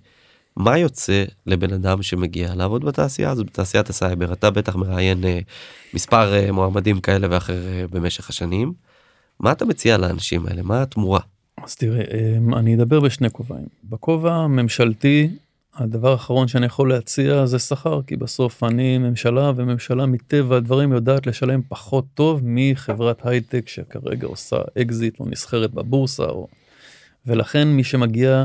מה יוצא לבן אדם שמגיע לעבוד בתעשייה הזאת בתעשיית הסייבר אתה בטח מראיין אה, מספר אה, מועמדים כאלה ואחר אה, במשך השנים. מה אתה מציע לאנשים האלה מה התמורה. אז תראה אני אדבר בשני כובעים בכובע הממשלתי הדבר האחרון שאני יכול להציע זה שכר כי בסוף אני ממשלה וממשלה מטבע הדברים יודעת לשלם פחות טוב מחברת הייטק שכרגע עושה אקזיט או נסחרת בבורסה או... ולכן מי שמגיע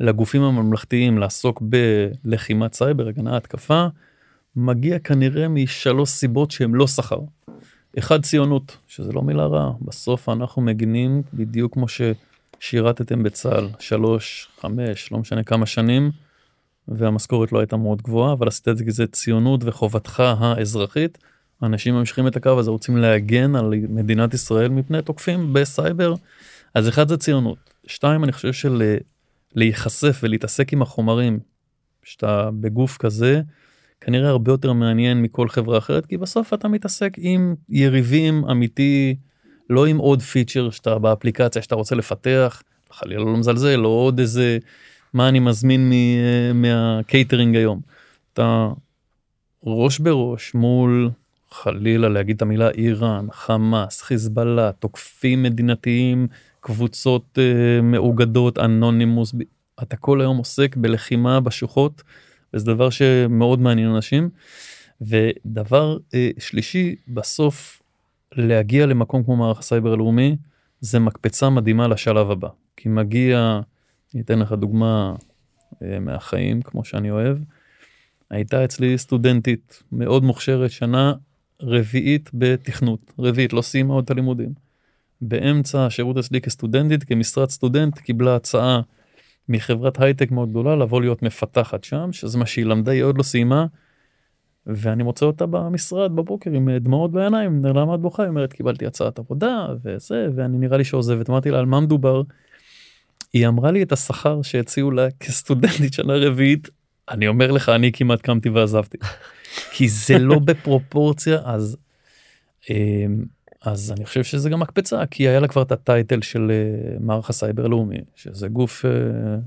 לגופים הממלכתיים לעסוק בלחימת סייבר הגנה התקפה מגיע כנראה משלוש סיבות שהם לא שכר. אחד ציונות שזה לא מילה רעה בסוף אנחנו מגינים בדיוק כמו ששירתתם בצה"ל שלוש חמש לא משנה כמה שנים. והמשכורת לא הייתה מאוד גבוהה אבל עשית את זה כי זה ציונות וחובתך האזרחית. אנשים ממשיכים את הקו הזה רוצים להגן על מדינת ישראל מפני תוקפים בסייבר. אז אחד זה ציונות. שתיים אני חושב של להיחשף ולהתעסק עם החומרים שאתה בגוף כזה כנראה הרבה יותר מעניין מכל חברה אחרת כי בסוף אתה מתעסק עם יריבים אמיתי לא עם עוד פיצ'ר שאתה באפליקציה שאתה רוצה לפתח חלילה לא מזלזל לא עוד איזה מה אני מזמין מהקייטרינג היום. אתה ראש בראש מול חלילה להגיד את המילה איראן, חמאס, חיזבאללה, תוקפים מדינתיים, קבוצות uh, מאוגדות, אנונימוס, אתה כל היום עוסק בלחימה בשוחות, וזה דבר שמאוד מעניין אנשים. ודבר uh, שלישי, בסוף להגיע למקום כמו מערך הסייבר הלאומי, זה מקפצה מדהימה לשלב הבא. כי מגיע אני אתן לך דוגמה אה, מהחיים כמו שאני אוהב. הייתה אצלי סטודנטית מאוד מוכשרת שנה רביעית בתכנות רביעית לא סיימה עוד את הלימודים. באמצע השירות אצלי כסטודנטית כמשרת סטודנט קיבלה הצעה מחברת הייטק מאוד גדולה לבוא להיות מפתחת שם שזה מה שהיא למדה היא עוד לא סיימה. ואני מוצא אותה במשרד בבוקר עם דמעות בעיניים למה את בוכה היא אומרת קיבלתי הצעת עבודה וזה ואני נראה לי שעוזבת אמרתי לה על מה מדובר. היא אמרה לי את השכר שהציעו לה כסטודנטית שנה רביעית אני אומר לך אני כמעט קמתי ועזבתי כי זה לא בפרופורציה אז אמ, אז אני חושב שזה גם מקפצה כי היה לה כבר את ה-title של אה, מערך הסייבר הלאומי שזה גוף אה,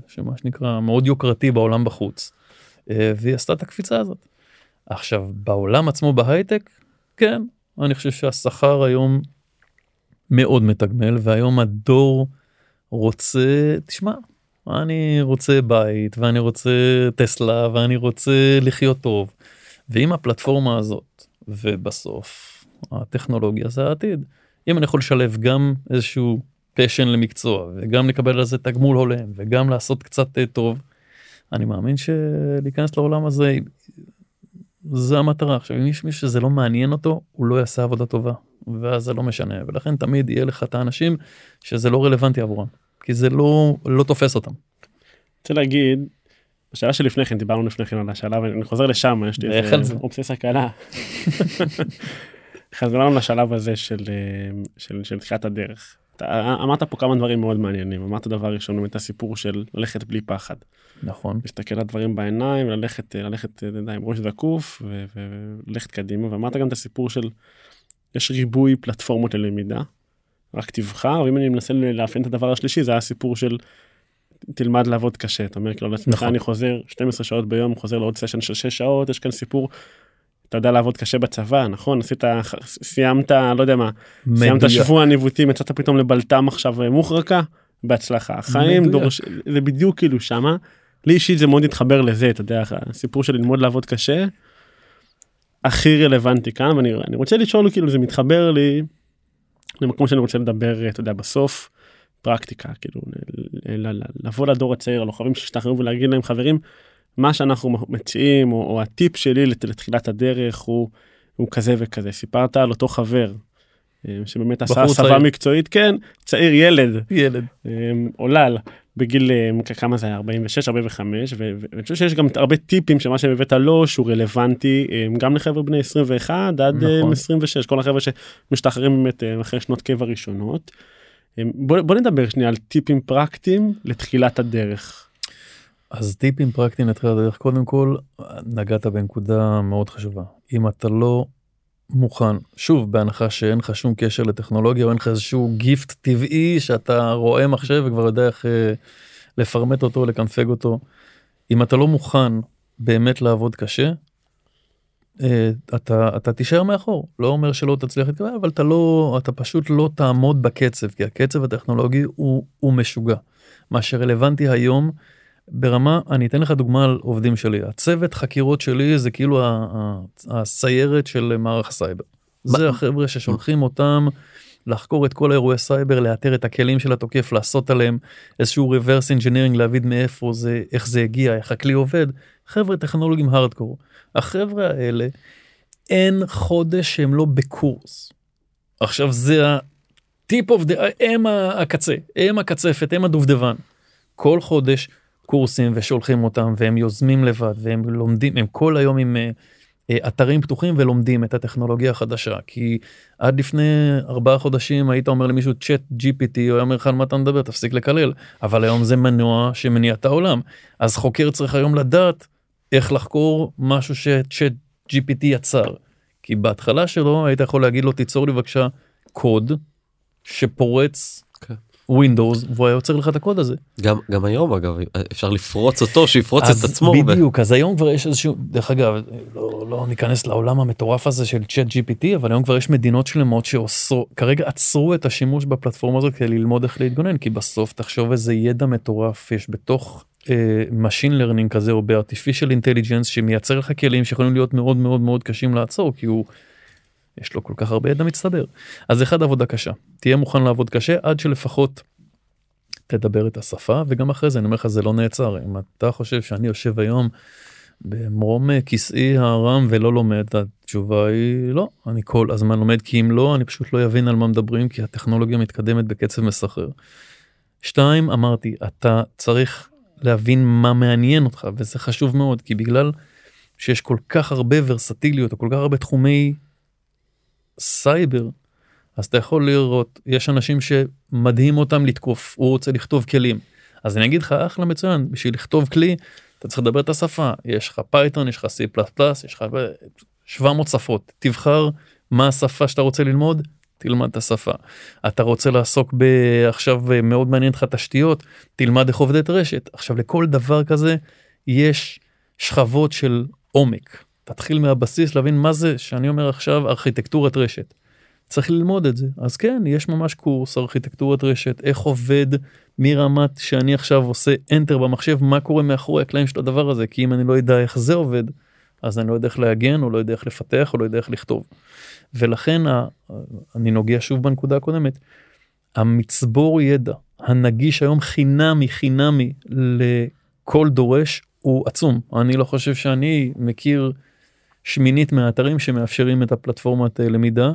שמה שנקרא מאוד יוקרתי בעולם בחוץ אה, והיא עשתה את הקפיצה הזאת. עכשיו בעולם עצמו בהייטק כן אני חושב שהשכר היום מאוד מתגמל והיום הדור. רוצה תשמע אני רוצה בית ואני רוצה טסלה ואני רוצה לחיות טוב. ועם הפלטפורמה הזאת ובסוף הטכנולוגיה זה העתיד אם אני יכול לשלב גם איזשהו פשן למקצוע וגם לקבל על זה תגמול הולם וגם לעשות קצת אה, טוב. אני מאמין שלהיכנס לעולם הזה זה המטרה. עכשיו אם יש מישהו שזה לא מעניין אותו הוא לא יעשה עבודה טובה ואז זה לא משנה. ולכן תמיד יהיה לך את האנשים שזה לא רלוונטי עבורם כי זה לא לא תופס אותם. רוצה להגיד בשאלה שלפני כן דיברנו לפני כן על השאלה ואני חוזר לשם יש לי על איזה זה? אובססיה קלה. חזרנו לשלב הזה של אה, של של תחילת הדרך. אתה אמרת פה כמה דברים מאוד מעניינים אמרת דבר ראשון באמת הסיפור של ללכת בלי פחד נכון להסתכל לדברים בעיניים ללכת ללכת אתה יודע, עם ראש זקוף וללכת קדימה ואמרת גם את הסיפור של יש ריבוי פלטפורמות ללמידה. רק תבחר ואם אני מנסה לאפיין את הדבר השלישי זה הסיפור של תלמד לעבוד קשה אתה אומר כאילו לעצמך נכון. אני חוזר 12 שעות ביום חוזר לעוד סשן של 6 שעות יש כאן סיפור. אתה יודע לעבוד קשה בצבא נכון עשית סיימת לא יודע מה סיימת מדויק. שבוע ניווטים יצאת פתאום לבלת"ם עכשיו אה, מוחרקה בהצלחה חיים. דורש זה בדיוק כאילו שמה. לי אישית זה מאוד התחבר לזה אתה יודע הסיפור של ללמוד לעבוד קשה. הכי רלוונטי כאן ואני אני רוצה לשאול כאילו זה מתחבר לי למקום שאני רוצה לדבר אתה יודע בסוף פרקטיקה כאילו לבוא לדור הצעיר הלוחמים שהשתחררו ולהגיד להם חברים מה שאנחנו מציעים או, או הטיפ שלי לת- לתחילת הדרך הוא, הוא כזה וכזה. סיפרת על אותו חבר אה, שבאמת עשה הסבה. מקצועית כן צעיר ילד. ילד. אה, עולל בגיל אה, כמה זה היה 46 45 ו- ו- ואני חושב שיש גם הרבה טיפים שמה שהבאת לו שהוא רלוונטי אה, גם לחבר'ה בני 21 עד אה, נכון. 26 כל החבר'ה שמשתחררים באמת אחרי שנות קבע ראשונות. בוא, בוא נדבר שנייה על טיפים פרקטיים לתחילת הדרך. אז טיפים פרקטיים לתחילת הדרך קודם כל נגעת בנקודה מאוד חשובה אם אתה לא מוכן. שוב בהנחה שאין לך שום קשר לטכנולוגיה או אין לך איזשהו גיפט טבעי שאתה רואה מחשב וכבר יודע איך אה, לפרמט אותו לקנפג אותו. אם אתה לא מוכן באמת לעבוד קשה. אה, אתה אתה תישאר מאחור. לא אומר שלא תצליח להתקבל אבל אתה לא אתה פשוט לא תעמוד בקצב כי הקצב הטכנולוגי הוא הוא משוגע. מה שרלוונטי היום ברמה אני אתן לך דוגמה על עובדים שלי הצוות חקירות שלי זה כאילו הסיירת של מערך הסייבר. זה החבר'ה ששולחים אותם לחקור את כל האירועי סייבר לאתר את הכלים של התוקף לעשות עליהם איזשהו reverse engineering להבין מאיפה זה איך זה הגיע איך הכלי עובד חבר'ה טכנולוגים הארדקור החבר'ה האלה אין חודש שהם לא בקורס. עכשיו זה ה-tip of the הם הקצה הם הקצפת הם הדובדבן. כל חודש קורסים ושולחים אותם והם יוזמים לבד והם לומדים הם כל היום עם אה, אה, אתרים פתוחים ולומדים את הטכנולוגיה החדשה. כי עד לפני ארבעה חודשים היית אומר למישהו צ'אט gpt הוא היה אומר לך על מה אתה מדבר? תפסיק לקלל. אבל היום זה מנוע שמניע את העולם. אז חוקר צריך היום לדעת איך לחקור משהו שצ'אט gpt יצר. כי בהתחלה שלו היית יכול להגיד לו תיצור לי בבקשה קוד שפורץ כן. ווינדוס והוא היה יוצר לך את הקוד הזה. גם גם היום אגב אפשר לפרוץ אותו שיפרוץ את עצמו. ו- בדיוק אז היום כבר יש איזשהו דרך אגב לא, לא ניכנס לעולם המטורף הזה של צ'אט gpt אבל היום כבר יש מדינות שלמות שעושות כרגע עצרו את השימוש בפלטפורמה הזאת כדי ללמוד איך להתגונן כי בסוף תחשוב איזה ידע מטורף יש בתוך אה, machine learning כזה או ב-artificial intelligence שמייצר לך כלים שיכולים להיות מאוד מאוד מאוד קשים לעצור כי הוא. יש לו כל כך הרבה ידע מצטבר. אז אחד עבודה קשה. תהיה מוכן לעבוד קשה עד שלפחות תדבר את השפה וגם אחרי זה אני אומר לך זה לא נעצר. אם אתה חושב שאני יושב היום במרום אה, כיסאי הרם ולא לומד התשובה היא לא. אני כל הזמן לומד כי אם לא אני פשוט לא אבין על מה מדברים כי הטכנולוגיה מתקדמת בקצב מסחרר. שתיים אמרתי אתה צריך להבין מה מעניין אותך וזה חשוב מאוד כי בגלל שיש כל כך הרבה ורסטיליות או כל כך הרבה תחומי סייבר אז אתה יכול לראות יש אנשים שמדהים אותם לתקוף הוא רוצה לכתוב כלים. אז אני אגיד לך אחלה מצוין בשביל לכתוב כלי אתה צריך לדבר את השפה. יש לך Python יש לך C++ יש לך 700 שפות. תבחר מה השפה שאתה רוצה ללמוד תלמד את השפה. אתה רוצה לעסוק ב... עכשיו מאוד מעניין אותך תשתיות תלמד איך עובדת רשת. עכשיו לכל דבר כזה יש שכבות של עומק תתחיל מהבסיס להבין מה זה שאני אומר עכשיו ארכיטקטורת רשת. צריך ללמוד את זה אז כן יש ממש קורס ארכיטקטורת רשת איך עובד מרמת שאני עכשיו עושה enter במחשב מה קורה מאחורי הקלעים של הדבר הזה כי אם אני לא יודע איך זה עובד אז אני לא יודע איך להגן או לא יודע איך לפתח או לא יודע איך לכתוב. ולכן אני נוגע שוב בנקודה הקודמת. המצבור ידע הנגיש היום חינמי חינמי לכל דורש הוא עצום אני לא חושב שאני מכיר שמינית מהאתרים שמאפשרים את הפלטפורמת אה, למידה.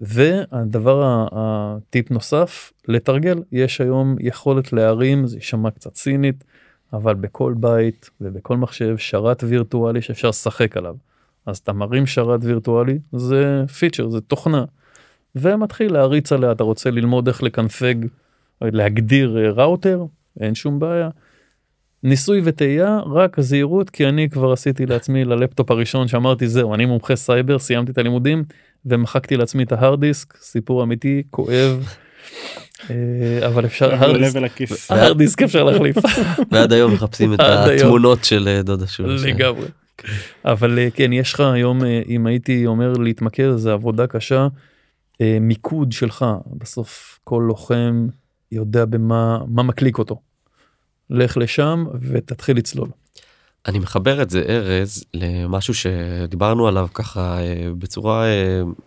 והדבר הטיפ נוסף לתרגל יש היום יכולת להרים זה יישמע קצת סינית אבל בכל בית ובכל מחשב שרת וירטואלי שאפשר לשחק עליו. אז אתה מרים שרת וירטואלי זה פיצ'ר זה תוכנה. ומתחיל להריץ עליה אתה רוצה ללמוד איך לקנפג להגדיר אה, ראוטר אין שום בעיה. ניסוי וטעייה רק זהירות כי אני כבר עשיתי לעצמי ללפטופ הראשון שאמרתי זהו אני מומחה סייבר סיימתי את הלימודים ומחקתי לעצמי את ההארד דיסק סיפור אמיתי כואב. אה, אבל אפשר ההארד דיסק אפשר להחליף ועד היום מחפשים את התמונות של אה, דודה שול. לגמרי. אבל אה, כן יש לך היום אם הייתי אומר להתמקד זה עבודה קשה מיקוד שלך בסוף כל לוחם יודע במה מה מקליק אותו. לך לשם ותתחיל לצלול. אני מחבר את זה ארז למשהו שדיברנו עליו ככה בצורה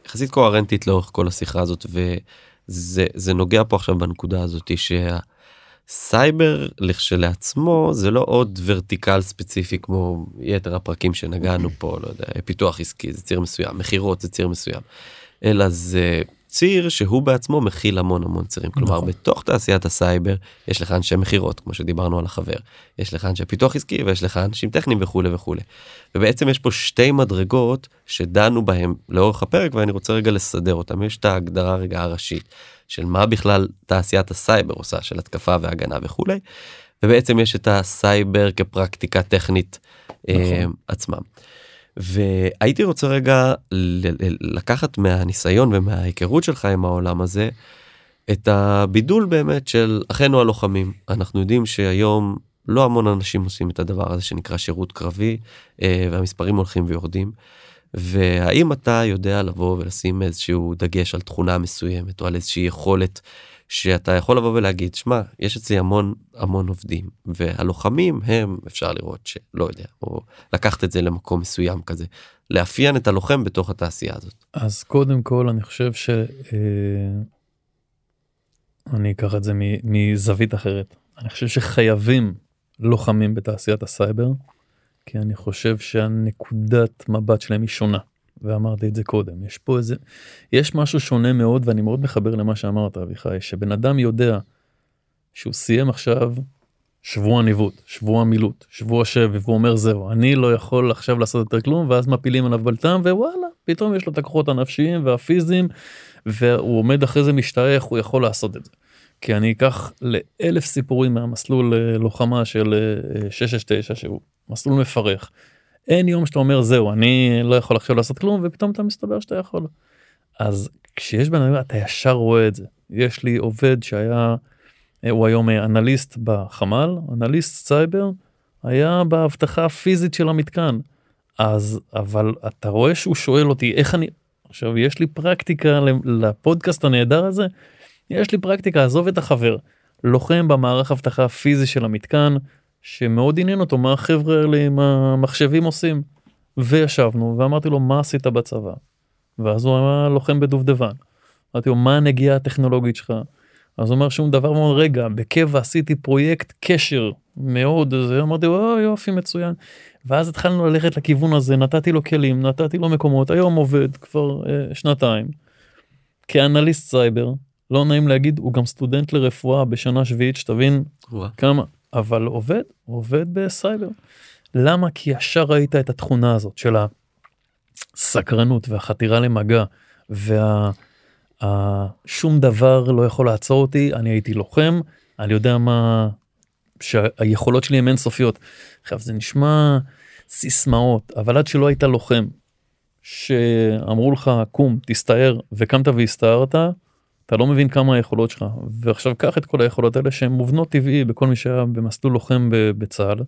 יחסית קוהרנטית לאורך כל השיחה הזאת וזה זה נוגע פה עכשיו בנקודה הזאת שהסייבר לכשלעצמו זה לא עוד ורטיקל ספציפי כמו יתר הפרקים שנגענו פה לא יודע פיתוח עסקי זה ציר מסוים מכירות זה ציר מסוים אלא זה ציר שהוא בעצמו מכיל המון המון צירים כלומר נכון. בתוך תעשיית הסייבר יש לך אנשי מכירות כמו שדיברנו על החבר יש לך אנשי פיתוח עסקי ויש לך אנשים טכניים וכולי וכולי. ובעצם יש פה שתי מדרגות שדנו בהם לאורך הפרק ואני רוצה רגע לסדר אותם יש את ההגדרה רגע הראשית של מה בכלל תעשיית הסייבר עושה של התקפה והגנה וכולי. ובעצם יש את הסייבר כפרקטיקה טכנית נכון. אה, עצמם. והייתי רוצה רגע לקחת מהניסיון ומההיכרות שלך עם העולם הזה את הבידול באמת של אחינו הלוחמים אנחנו יודעים שהיום לא המון אנשים עושים את הדבר הזה שנקרא שירות קרבי אה, והמספרים הולכים ויורדים. והאם אתה יודע לבוא ולשים איזשהו דגש על תכונה מסוימת או על איזושהי יכולת שאתה יכול לבוא ולהגיד שמע יש אצלי המון המון עובדים והלוחמים הם אפשר לראות שלא יודע או לקחת את זה למקום מסוים כזה לאפיין את הלוחם בתוך התעשייה הזאת. אז קודם כל אני חושב ש... אה, אני אקח את זה מזווית אחרת אני חושב שחייבים לוחמים בתעשיית הסייבר כי אני חושב שהנקודת מבט שלהם היא שונה. ואמרתי את זה קודם יש פה איזה יש משהו שונה מאוד ואני מאוד מחבר למה שאמרת אביחי שבן אדם יודע שהוא סיים עכשיו שבוע ניווט שבוע מילוט שבוע שבי והוא אומר זהו אני לא יכול עכשיו לעשות יותר כלום ואז מפילים עליו בלטם ווואלה פתאום יש לו את הכוחות הנפשיים והפיזיים והוא עומד אחרי זה משתאה איך הוא יכול לעשות את זה. כי אני אקח לאלף סיפורים מהמסלול אה, לוחמה של 669 אה, שהוא מסלול מפרך. אין יום שאתה אומר זהו אני לא יכול עכשיו לעשות כלום ופתאום אתה מסתבר שאתה יכול. אז כשיש בן אדם אתה ישר רואה את זה יש לי עובד שהיה הוא היום אנליסט בחמ"ל אנליסט סייבר היה באבטחה הפיזית של המתקן אז אבל אתה רואה שהוא שואל אותי איך אני עכשיו יש לי פרקטיקה לפודקאסט הנהדר הזה יש לי פרקטיקה עזוב את החבר לוחם במערך אבטחה הפיזי של המתקן שמאוד עניין אותו מה החבר'ה האלה עם המחשבים עושים. וישבנו ואמרתי לו מה עשית בצבא. ואז הוא היה לוחם בדובדבן. אמרתי לו מה הנגיעה הטכנולוגית שלך. אז הוא אומר שום דבר מאוד רגע בקבע עשיתי פרויקט קשר מאוד זה אמרתי לו יופי מצוין. ואז התחלנו ללכת לכיוון הזה נתתי לו כלים נתתי לו מקומות היום עובד כבר אה, שנתיים. כאנליסט סייבר לא נעים להגיד הוא גם סטודנט לרפואה בשנה שביעית שתבין כמה אבל עובד, עובד בסייבר. למה? כי ישר ראית את התכונה הזאת של הסקרנות והחתירה למגע וה... דבר לא יכול לעצור אותי, אני הייתי לוחם, אני יודע מה, שהיכולות שלי הן אינסופיות. עכשיו זה נשמע סיסמאות, אבל עד שלא היית לוחם, שאמרו לך קום תסתער וקמת והסתערת, אתה לא מבין כמה היכולות שלך ועכשיו קח את כל היכולות האלה שהן מובנות טבעי בכל מי שהיה במסלול לוחם בצה"ל.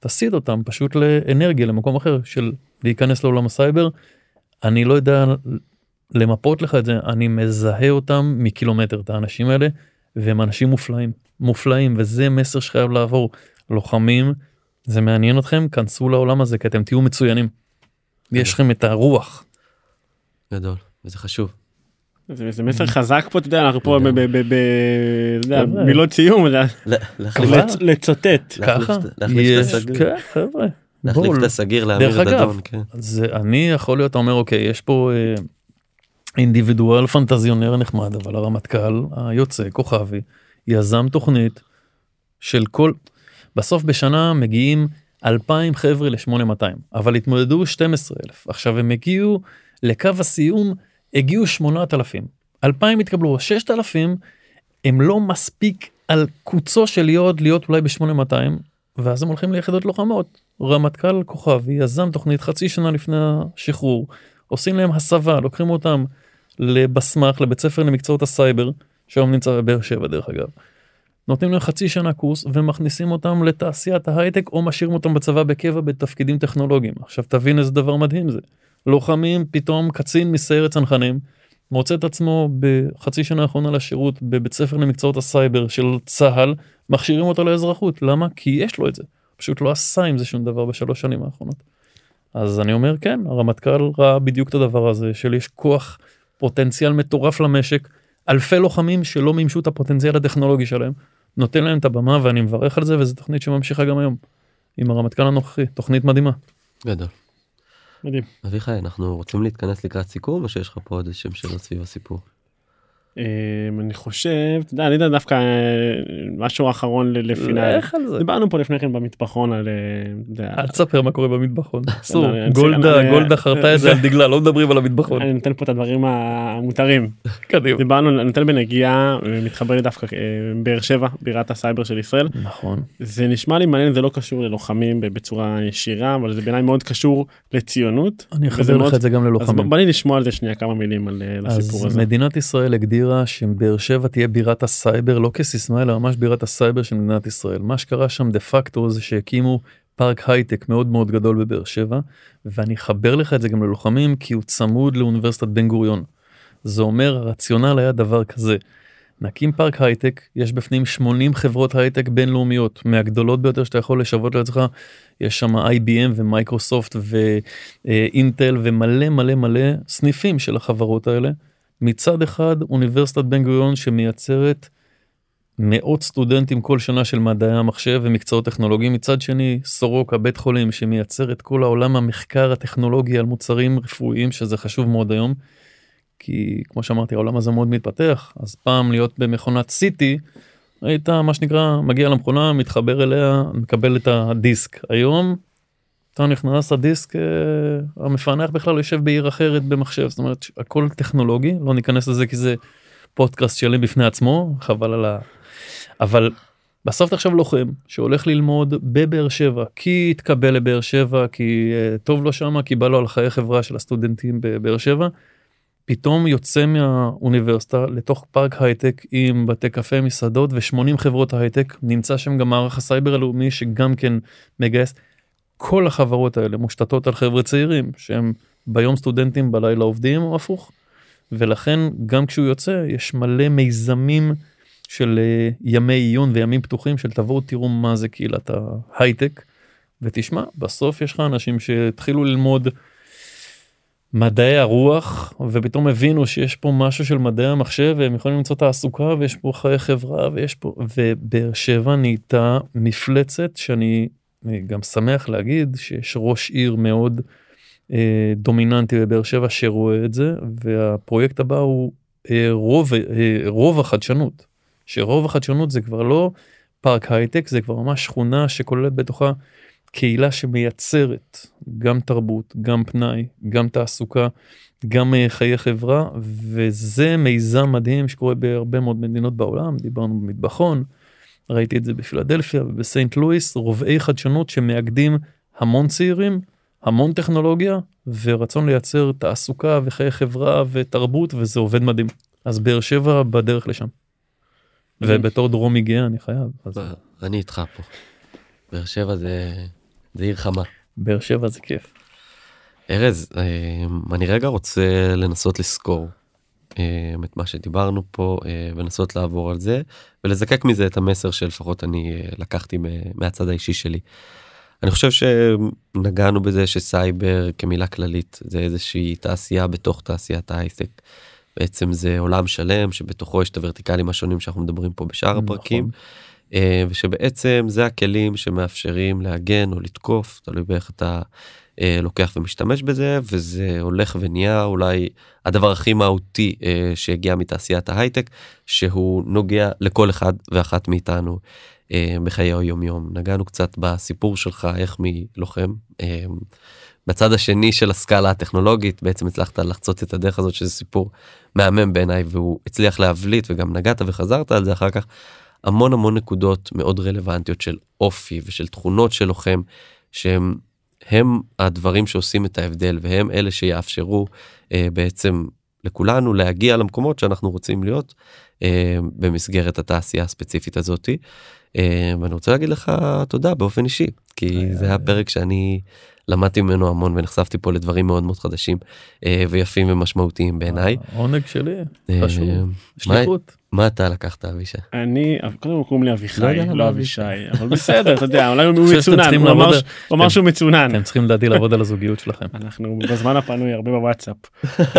תסיט אותם פשוט לאנרגיה למקום אחר של להיכנס לעולם הסייבר. אני לא יודע למפות לך את זה אני מזהה אותם מקילומטר את האנשים האלה והם אנשים מופלאים מופלאים וזה מסר שחייב לעבור לוחמים זה מעניין אתכם כנסו לעולם הזה כי אתם תהיו מצוינים. יש לכם את הרוח. גדול וזה חשוב. זה זה מסר חזק פה, אתה יודע, אנחנו פה לגמרי. ב- ב- ב- אתה יודע, חבר'ה. מילות סיום, זה- ל- להחליף- כבר? לצ- לצוטט. להחליף ככה? את- להחליף את הסגיר. כן, בואו, את לאמיר דרך אגב, דדון, כן. זה אני יכול להיות אומר אוקיי יש פה אה, אינדיבידואל פנטזיונר נחמד אבל הרמטכ"ל היוצא כוכבי יזם תוכנית של כל בסוף בשנה מגיעים 2,000 חבר'ה ל-8200 אבל התמודדו 12,000 עכשיו הם הגיעו לקו הסיום הגיעו 8,000 2,000 התקבלו 6,000 הם לא מספיק על קוצו של יוד להיות אולי ב-8200 ואז הם הולכים ליחידות לוחמות רמטכ"ל כוכבי יזם תוכנית חצי שנה לפני השחרור עושים להם הסבה לוקחים אותם לבסמ"ח לבית ספר למקצועות הסייבר שהיום נמצא בבאר שבע דרך אגב. נותנים להם חצי שנה קורס ומכניסים אותם לתעשיית ההייטק או משאירים אותם בצבא בקבע בתפקידים טכנולוגיים עכשיו תבין איזה דבר מדהים זה. לוחמים פתאום קצין מסיירת צנחנים מוצא את עצמו בחצי שנה האחרונה לשירות בבית ספר למקצועות הסייבר של צה"ל מכשירים אותו לאזרחות למה כי יש לו את זה פשוט לא עשה עם זה שום דבר בשלוש שנים האחרונות. אז אני אומר כן הרמטכ"ל ראה בדיוק את הדבר הזה של יש כוח פוטנציאל מטורף למשק אלפי לוחמים שלא מימשו את הפוטנציאל הטכנולוגי שלהם נותן להם את הבמה ואני מברך על זה וזו תוכנית שממשיכה גם היום. עם הרמטכ"ל הנוכחי תוכנית מדהימה. גדול. מדהים. אביחי, אנחנו רוצים להתכנס לקראת סיכום או שיש לך פה עוד איזשהם שאלות סביב הסיפור? אמ, אני חושב, אתה יודע, אני יודע דווקא אה, משהו אחרון ל- לפני, לך על זה. דיברנו פה לפני כן במטבחון על, אה, אל תספר מה קורה במטבחון. אסור. גולדה גולדה חרתה את זה על דגלה לא מדברים על המטבחון. אני נותן פה את הדברים המותרים. קדימה. דיברנו, אני נותן בנגיעה, אה, מתחבר לי דווקא באר שבע, בירת הסייבר של ישראל. נכון. זה נשמע לי מעניין, זה לא קשור ללוחמים בצורה ישירה, אבל זה בעיניי מאוד קשור לציונות. אני אחבר לך את זה גם אז ללוחמים. בא לי לשמוע על זה שנייה כמה מילים על אה, לסיפור אז הזה. מדינת ישראל הגדירה שבאר שבע תהיה בירת הסייבר לא כסיסמה אלא ממש בירת הסייבר של מדינת ישראל. מה שקרה שם דה פקטו זה שהקימו פארק הייטק מאוד מאוד גדול בבאר שבע ואני אחבר לך את זה גם ללוחמים כי הוא צמוד לאוניברסיטת בן גוריון. זה אומר הרציונל היה דבר כזה. נקים פארק הייטק יש בפנים 80 חברות הייטק בינלאומיות מהגדולות ביותר שאתה יכול לשוות לעצמך יש שם IBM ומייקרוסופט ואינטל ומלא מלא מלא סניפים של החברות האלה. מצד אחד אוניברסיטת בן גוריון שמייצרת מאות סטודנטים כל שנה של מדעי המחשב ומקצועות טכנולוגיים מצד שני סורוקה בית חולים שמייצר את כל העולם המחקר הטכנולוגי על מוצרים רפואיים שזה חשוב מאוד היום. כי כמו שאמרתי העולם הזה מאוד מתפתח אז פעם להיות במכונת סיטי היית מה שנקרא מגיע למכונה מתחבר אליה מקבל את הדיסק היום. אתה נכנס הדיסק אה, המפענח בכלל יושב בעיר אחרת במחשב זאת אומרת הכל טכנולוגי לא ניכנס לזה כי זה פודקאסט שלם בפני עצמו חבל על ה... אבל בסוף תחשוב לוחם שהולך ללמוד בבאר שבע כי התקבל לבאר שבע כי uh, טוב לו שמה כי בא לו על חיי חברה של הסטודנטים בבאר שבע. פתאום יוצא מהאוניברסיטה לתוך פארק הייטק עם בתי קפה מסעדות ו80 חברות הייטק נמצא שם גם מערך הסייבר הלאומי שגם כן מגייס. כל החברות האלה מושתתות על חבר'ה צעירים שהם ביום סטודנטים בלילה עובדים או הפוך. ולכן גם כשהוא יוצא יש מלא מיזמים של אה, ימי עיון וימים פתוחים של תבואו תראו מה זה קהילת ההייטק ותשמע בסוף יש לך אנשים שהתחילו ללמוד מדעי הרוח ופתאום הבינו שיש פה משהו של מדעי המחשב והם יכולים למצוא תעסוקה ויש פה חיי חברה ויש פה ובאר שבע נהייתה מפלצת שאני אני גם שמח להגיד שיש ראש עיר מאוד אה, דומיננטי בבאר שבע שרואה את זה והפרויקט הבא הוא אה, רוב, אה, רוב החדשנות שרוב החדשנות זה כבר לא פארק הייטק זה כבר ממש שכונה שכוללת בתוכה קהילה שמייצרת גם תרבות גם פנאי גם תעסוקה גם אה, חיי חברה וזה מיזם מדהים שקורה בהרבה מאוד מדינות בעולם. דיברנו במטבחון ראיתי את זה בפילדלפיה ובסנט לואיס רובעי חדשנות שמאגדים המון צעירים המון טכנולוגיה ורצון לייצר תעסוקה וחיי חברה ותרבות וזה עובד מדהים אז באר שבע בדרך לשם. ובתור דרומי גאה אני חייב אז אני איתך פה. באר שבע זה זה עיר חמה. באר שבע זה כיף. ארז, אה, אני רגע רוצה לנסות אה, את מה שדיברנו פה אה, ולנסות לעבור על זה ולזקק מזה את המסר שלפחות אני אה, לקחתי מהצד האישי שלי. אני חושב שנגענו בזה שסייבר כמילה כללית זה איזושהי תעשייה בתוך תעשיית ההייטק. בעצם זה עולם שלם שבתוכו יש את הוורטיקלים השונים שאנחנו מדברים פה בשאר נכון. הפרקים. אה, ושבעצם זה הכלים שמאפשרים להגן או לתקוף תלוי באיך אתה אה, לוקח ומשתמש בזה וזה הולך ונהיה אולי הדבר הכי מהותי אה, שהגיע מתעשיית ההייטק שהוא נוגע לכל אחד ואחת מאיתנו אה, בחיי היום יום נגענו קצת בסיפור שלך איך מלוחם. אה, בצד השני של הסקאלה הטכנולוגית בעצם הצלחת לחצות את הדרך הזאת שזה סיפור מהמם בעיניי והוא הצליח להבליט וגם נגעת וחזרת על זה אחר כך המון המון נקודות מאוד רלוונטיות של אופי ושל תכונות של לוחם שהם הם הדברים שעושים את ההבדל והם אלה שיאפשרו אה, בעצם לכולנו להגיע למקומות שאנחנו רוצים להיות אה, במסגרת התעשייה הספציפית הזאתי. אה, ואני רוצה להגיד לך תודה באופן אישי כי היה- זה היה פרק שאני למדתי ממנו המון ונחשפתי פה לדברים מאוד מאוד חדשים אה, ויפים ומשמעותיים בעיניי. עונג שלי, אה, חשוב, מה- שליחות. מה אתה לקחת אבישי? אני, קודם כל קוראים לי לא אביחי, למה לא אבישי. אבל בסדר, אתה יודע, אולי הוא מצונן, צריכים הוא אמר. שהוא מצונן. אתם צריכים לדעתי לעבוד על הזוגיות שלכם. אנחנו בזמן הפנוי הרבה בוואטסאפ.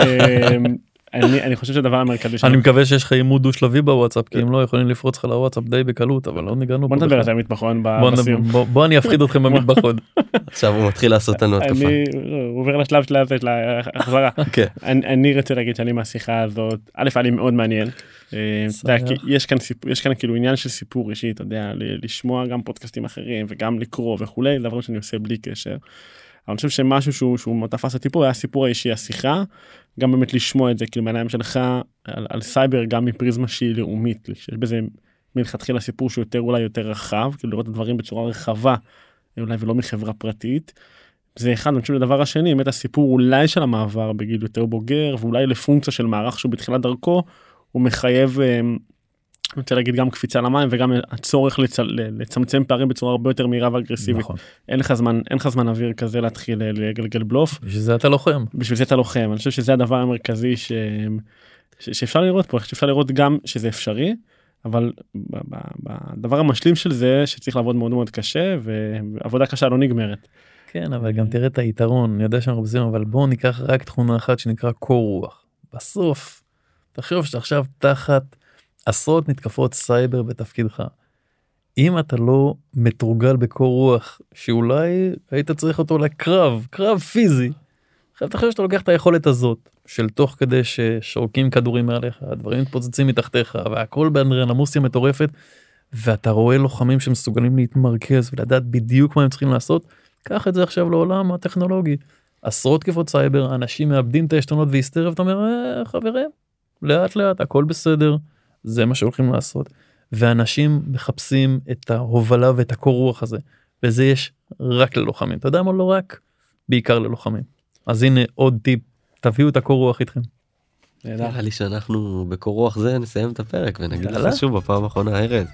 אני אני חושב שהדבר המרכזי שלנו, אני מקווה שיש לך עימות דו שלבי בוואטסאפ כי אם לא יכולים לפרוץ לך לוואטסאפ די בקלות אבל לא ניגענו בוא נדבר על. זה המטבחון בסיום. בוא- אני אפחיד אתכם במטבחון. עכשיו הוא מתחיל לעשות לנו התקפה. אני הוא עובר לשלב של הזה, של ההחזרה. כן. אני רוצה להגיד שאני מהשיחה הזאת, א' היה לי מאוד מעניין. אה, יש כאן סיפור, יש כאן כאילו עניין של סיפור אישי, אתה יודע, לשמוע גם פודקאסטים אחרים וגם לקרוא וכולי, דברים שאני עושה בלי קשר. אני חושב שמשהו שהוא, שהוא תפס אותי פה היה הסיפור האישי, השיחה, גם באמת לשמוע את זה כאילו מהעיניים שלך על, על סייבר גם מפריזמה שהיא לאומית, שיש בזה מלכתחילה סיפור שהוא יותר אולי יותר רחב, כאילו לראות את הדברים בצורה רחבה, אולי ולא מחברה פרטית. זה אחד, אני חושב הדבר השני, באמת הסיפור אולי של המעבר בגיל יותר בוגר, ואולי לפונקציה של מערך שהוא בתחילת דרכו, הוא מחייב, אה, אני רוצה להגיד גם קפיצה למים וגם הצורך לצ... לצמצם פערים בצורה הרבה יותר מהירה ואגרסיבית. נכון. אין לך זמן, אין לך זמן אוויר כזה להתחיל אה, לגלגל בלוף, בשביל זה אתה לוחם. בשביל זה אתה לוחם, אני חושב שזה הדבר המרכזי ש... ש... שאפשר לראות פה, שאפשר לראות גם שזה אפשרי, אבל בדבר המשלים של זה שצריך לעבוד מאוד מאוד קשה ועבודה קשה לא נגמרת. כן אבל גם תראה את היתרון אני יודע שאנחנו בזמן אבל בוא ניקח רק תכונה אחת שנקרא קור רוח. בסוף תחשוב שאתה עכשיו תחת עשרות מתקפות סייבר בתפקידך. אם אתה לא מתורגל בקור רוח שאולי היית צריך אותו לקרב קרב פיזי. עכשיו תחשוב שאתה לוקח את היכולת הזאת של תוך כדי ששורקים כדורים מעליך הדברים מתפוצצים מתחתיך והכל באנדרנמוסיה מטורפת. ואתה רואה לוחמים שמסוגלים להתמרכז ולדעת בדיוק מה הם צריכים לעשות. קח את זה עכשיו לעולם הטכנולוגי. עשרות תקיפות סייבר אנשים מאבדים את העשתונות והיסטריה ואתה אומר "אה, חברים לאט לאט הכל בסדר זה מה שהולכים לעשות. ואנשים מחפשים את ההובלה ואת הקור רוח הזה וזה יש רק ללוחמים אתה יודע מה לא רק בעיקר ללוחמים. אז הנה עוד טיפ תביאו את הקור רוח איתכם. נראה לי שאנחנו בקור רוח זה נסיים את הפרק ונגיד. לך שוב בפעם האחרונה ארז.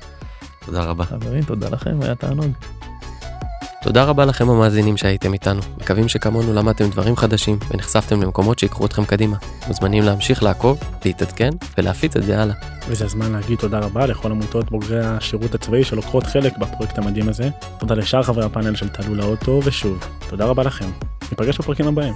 תודה רבה. חברים תודה לכם היה תענוג. תודה רבה לכם המאזינים שהייתם איתנו. מקווים שכמונו למדתם דברים חדשים ונחשפתם למקומות שיקחו אתכם קדימה. מוזמנים להמשיך לעקוב, להתעדכן ולהפיץ את זה הלאה. וזה הזמן להגיד תודה רבה לכל עמותות בוגרי השירות הצבאי שלוקחות חלק בפרויקט המדהים הזה. תודה לשאר חברי הפאנל של תעלו לאוטו, ושוב, תודה רבה לכם. ניפגש בפרקים הבאים.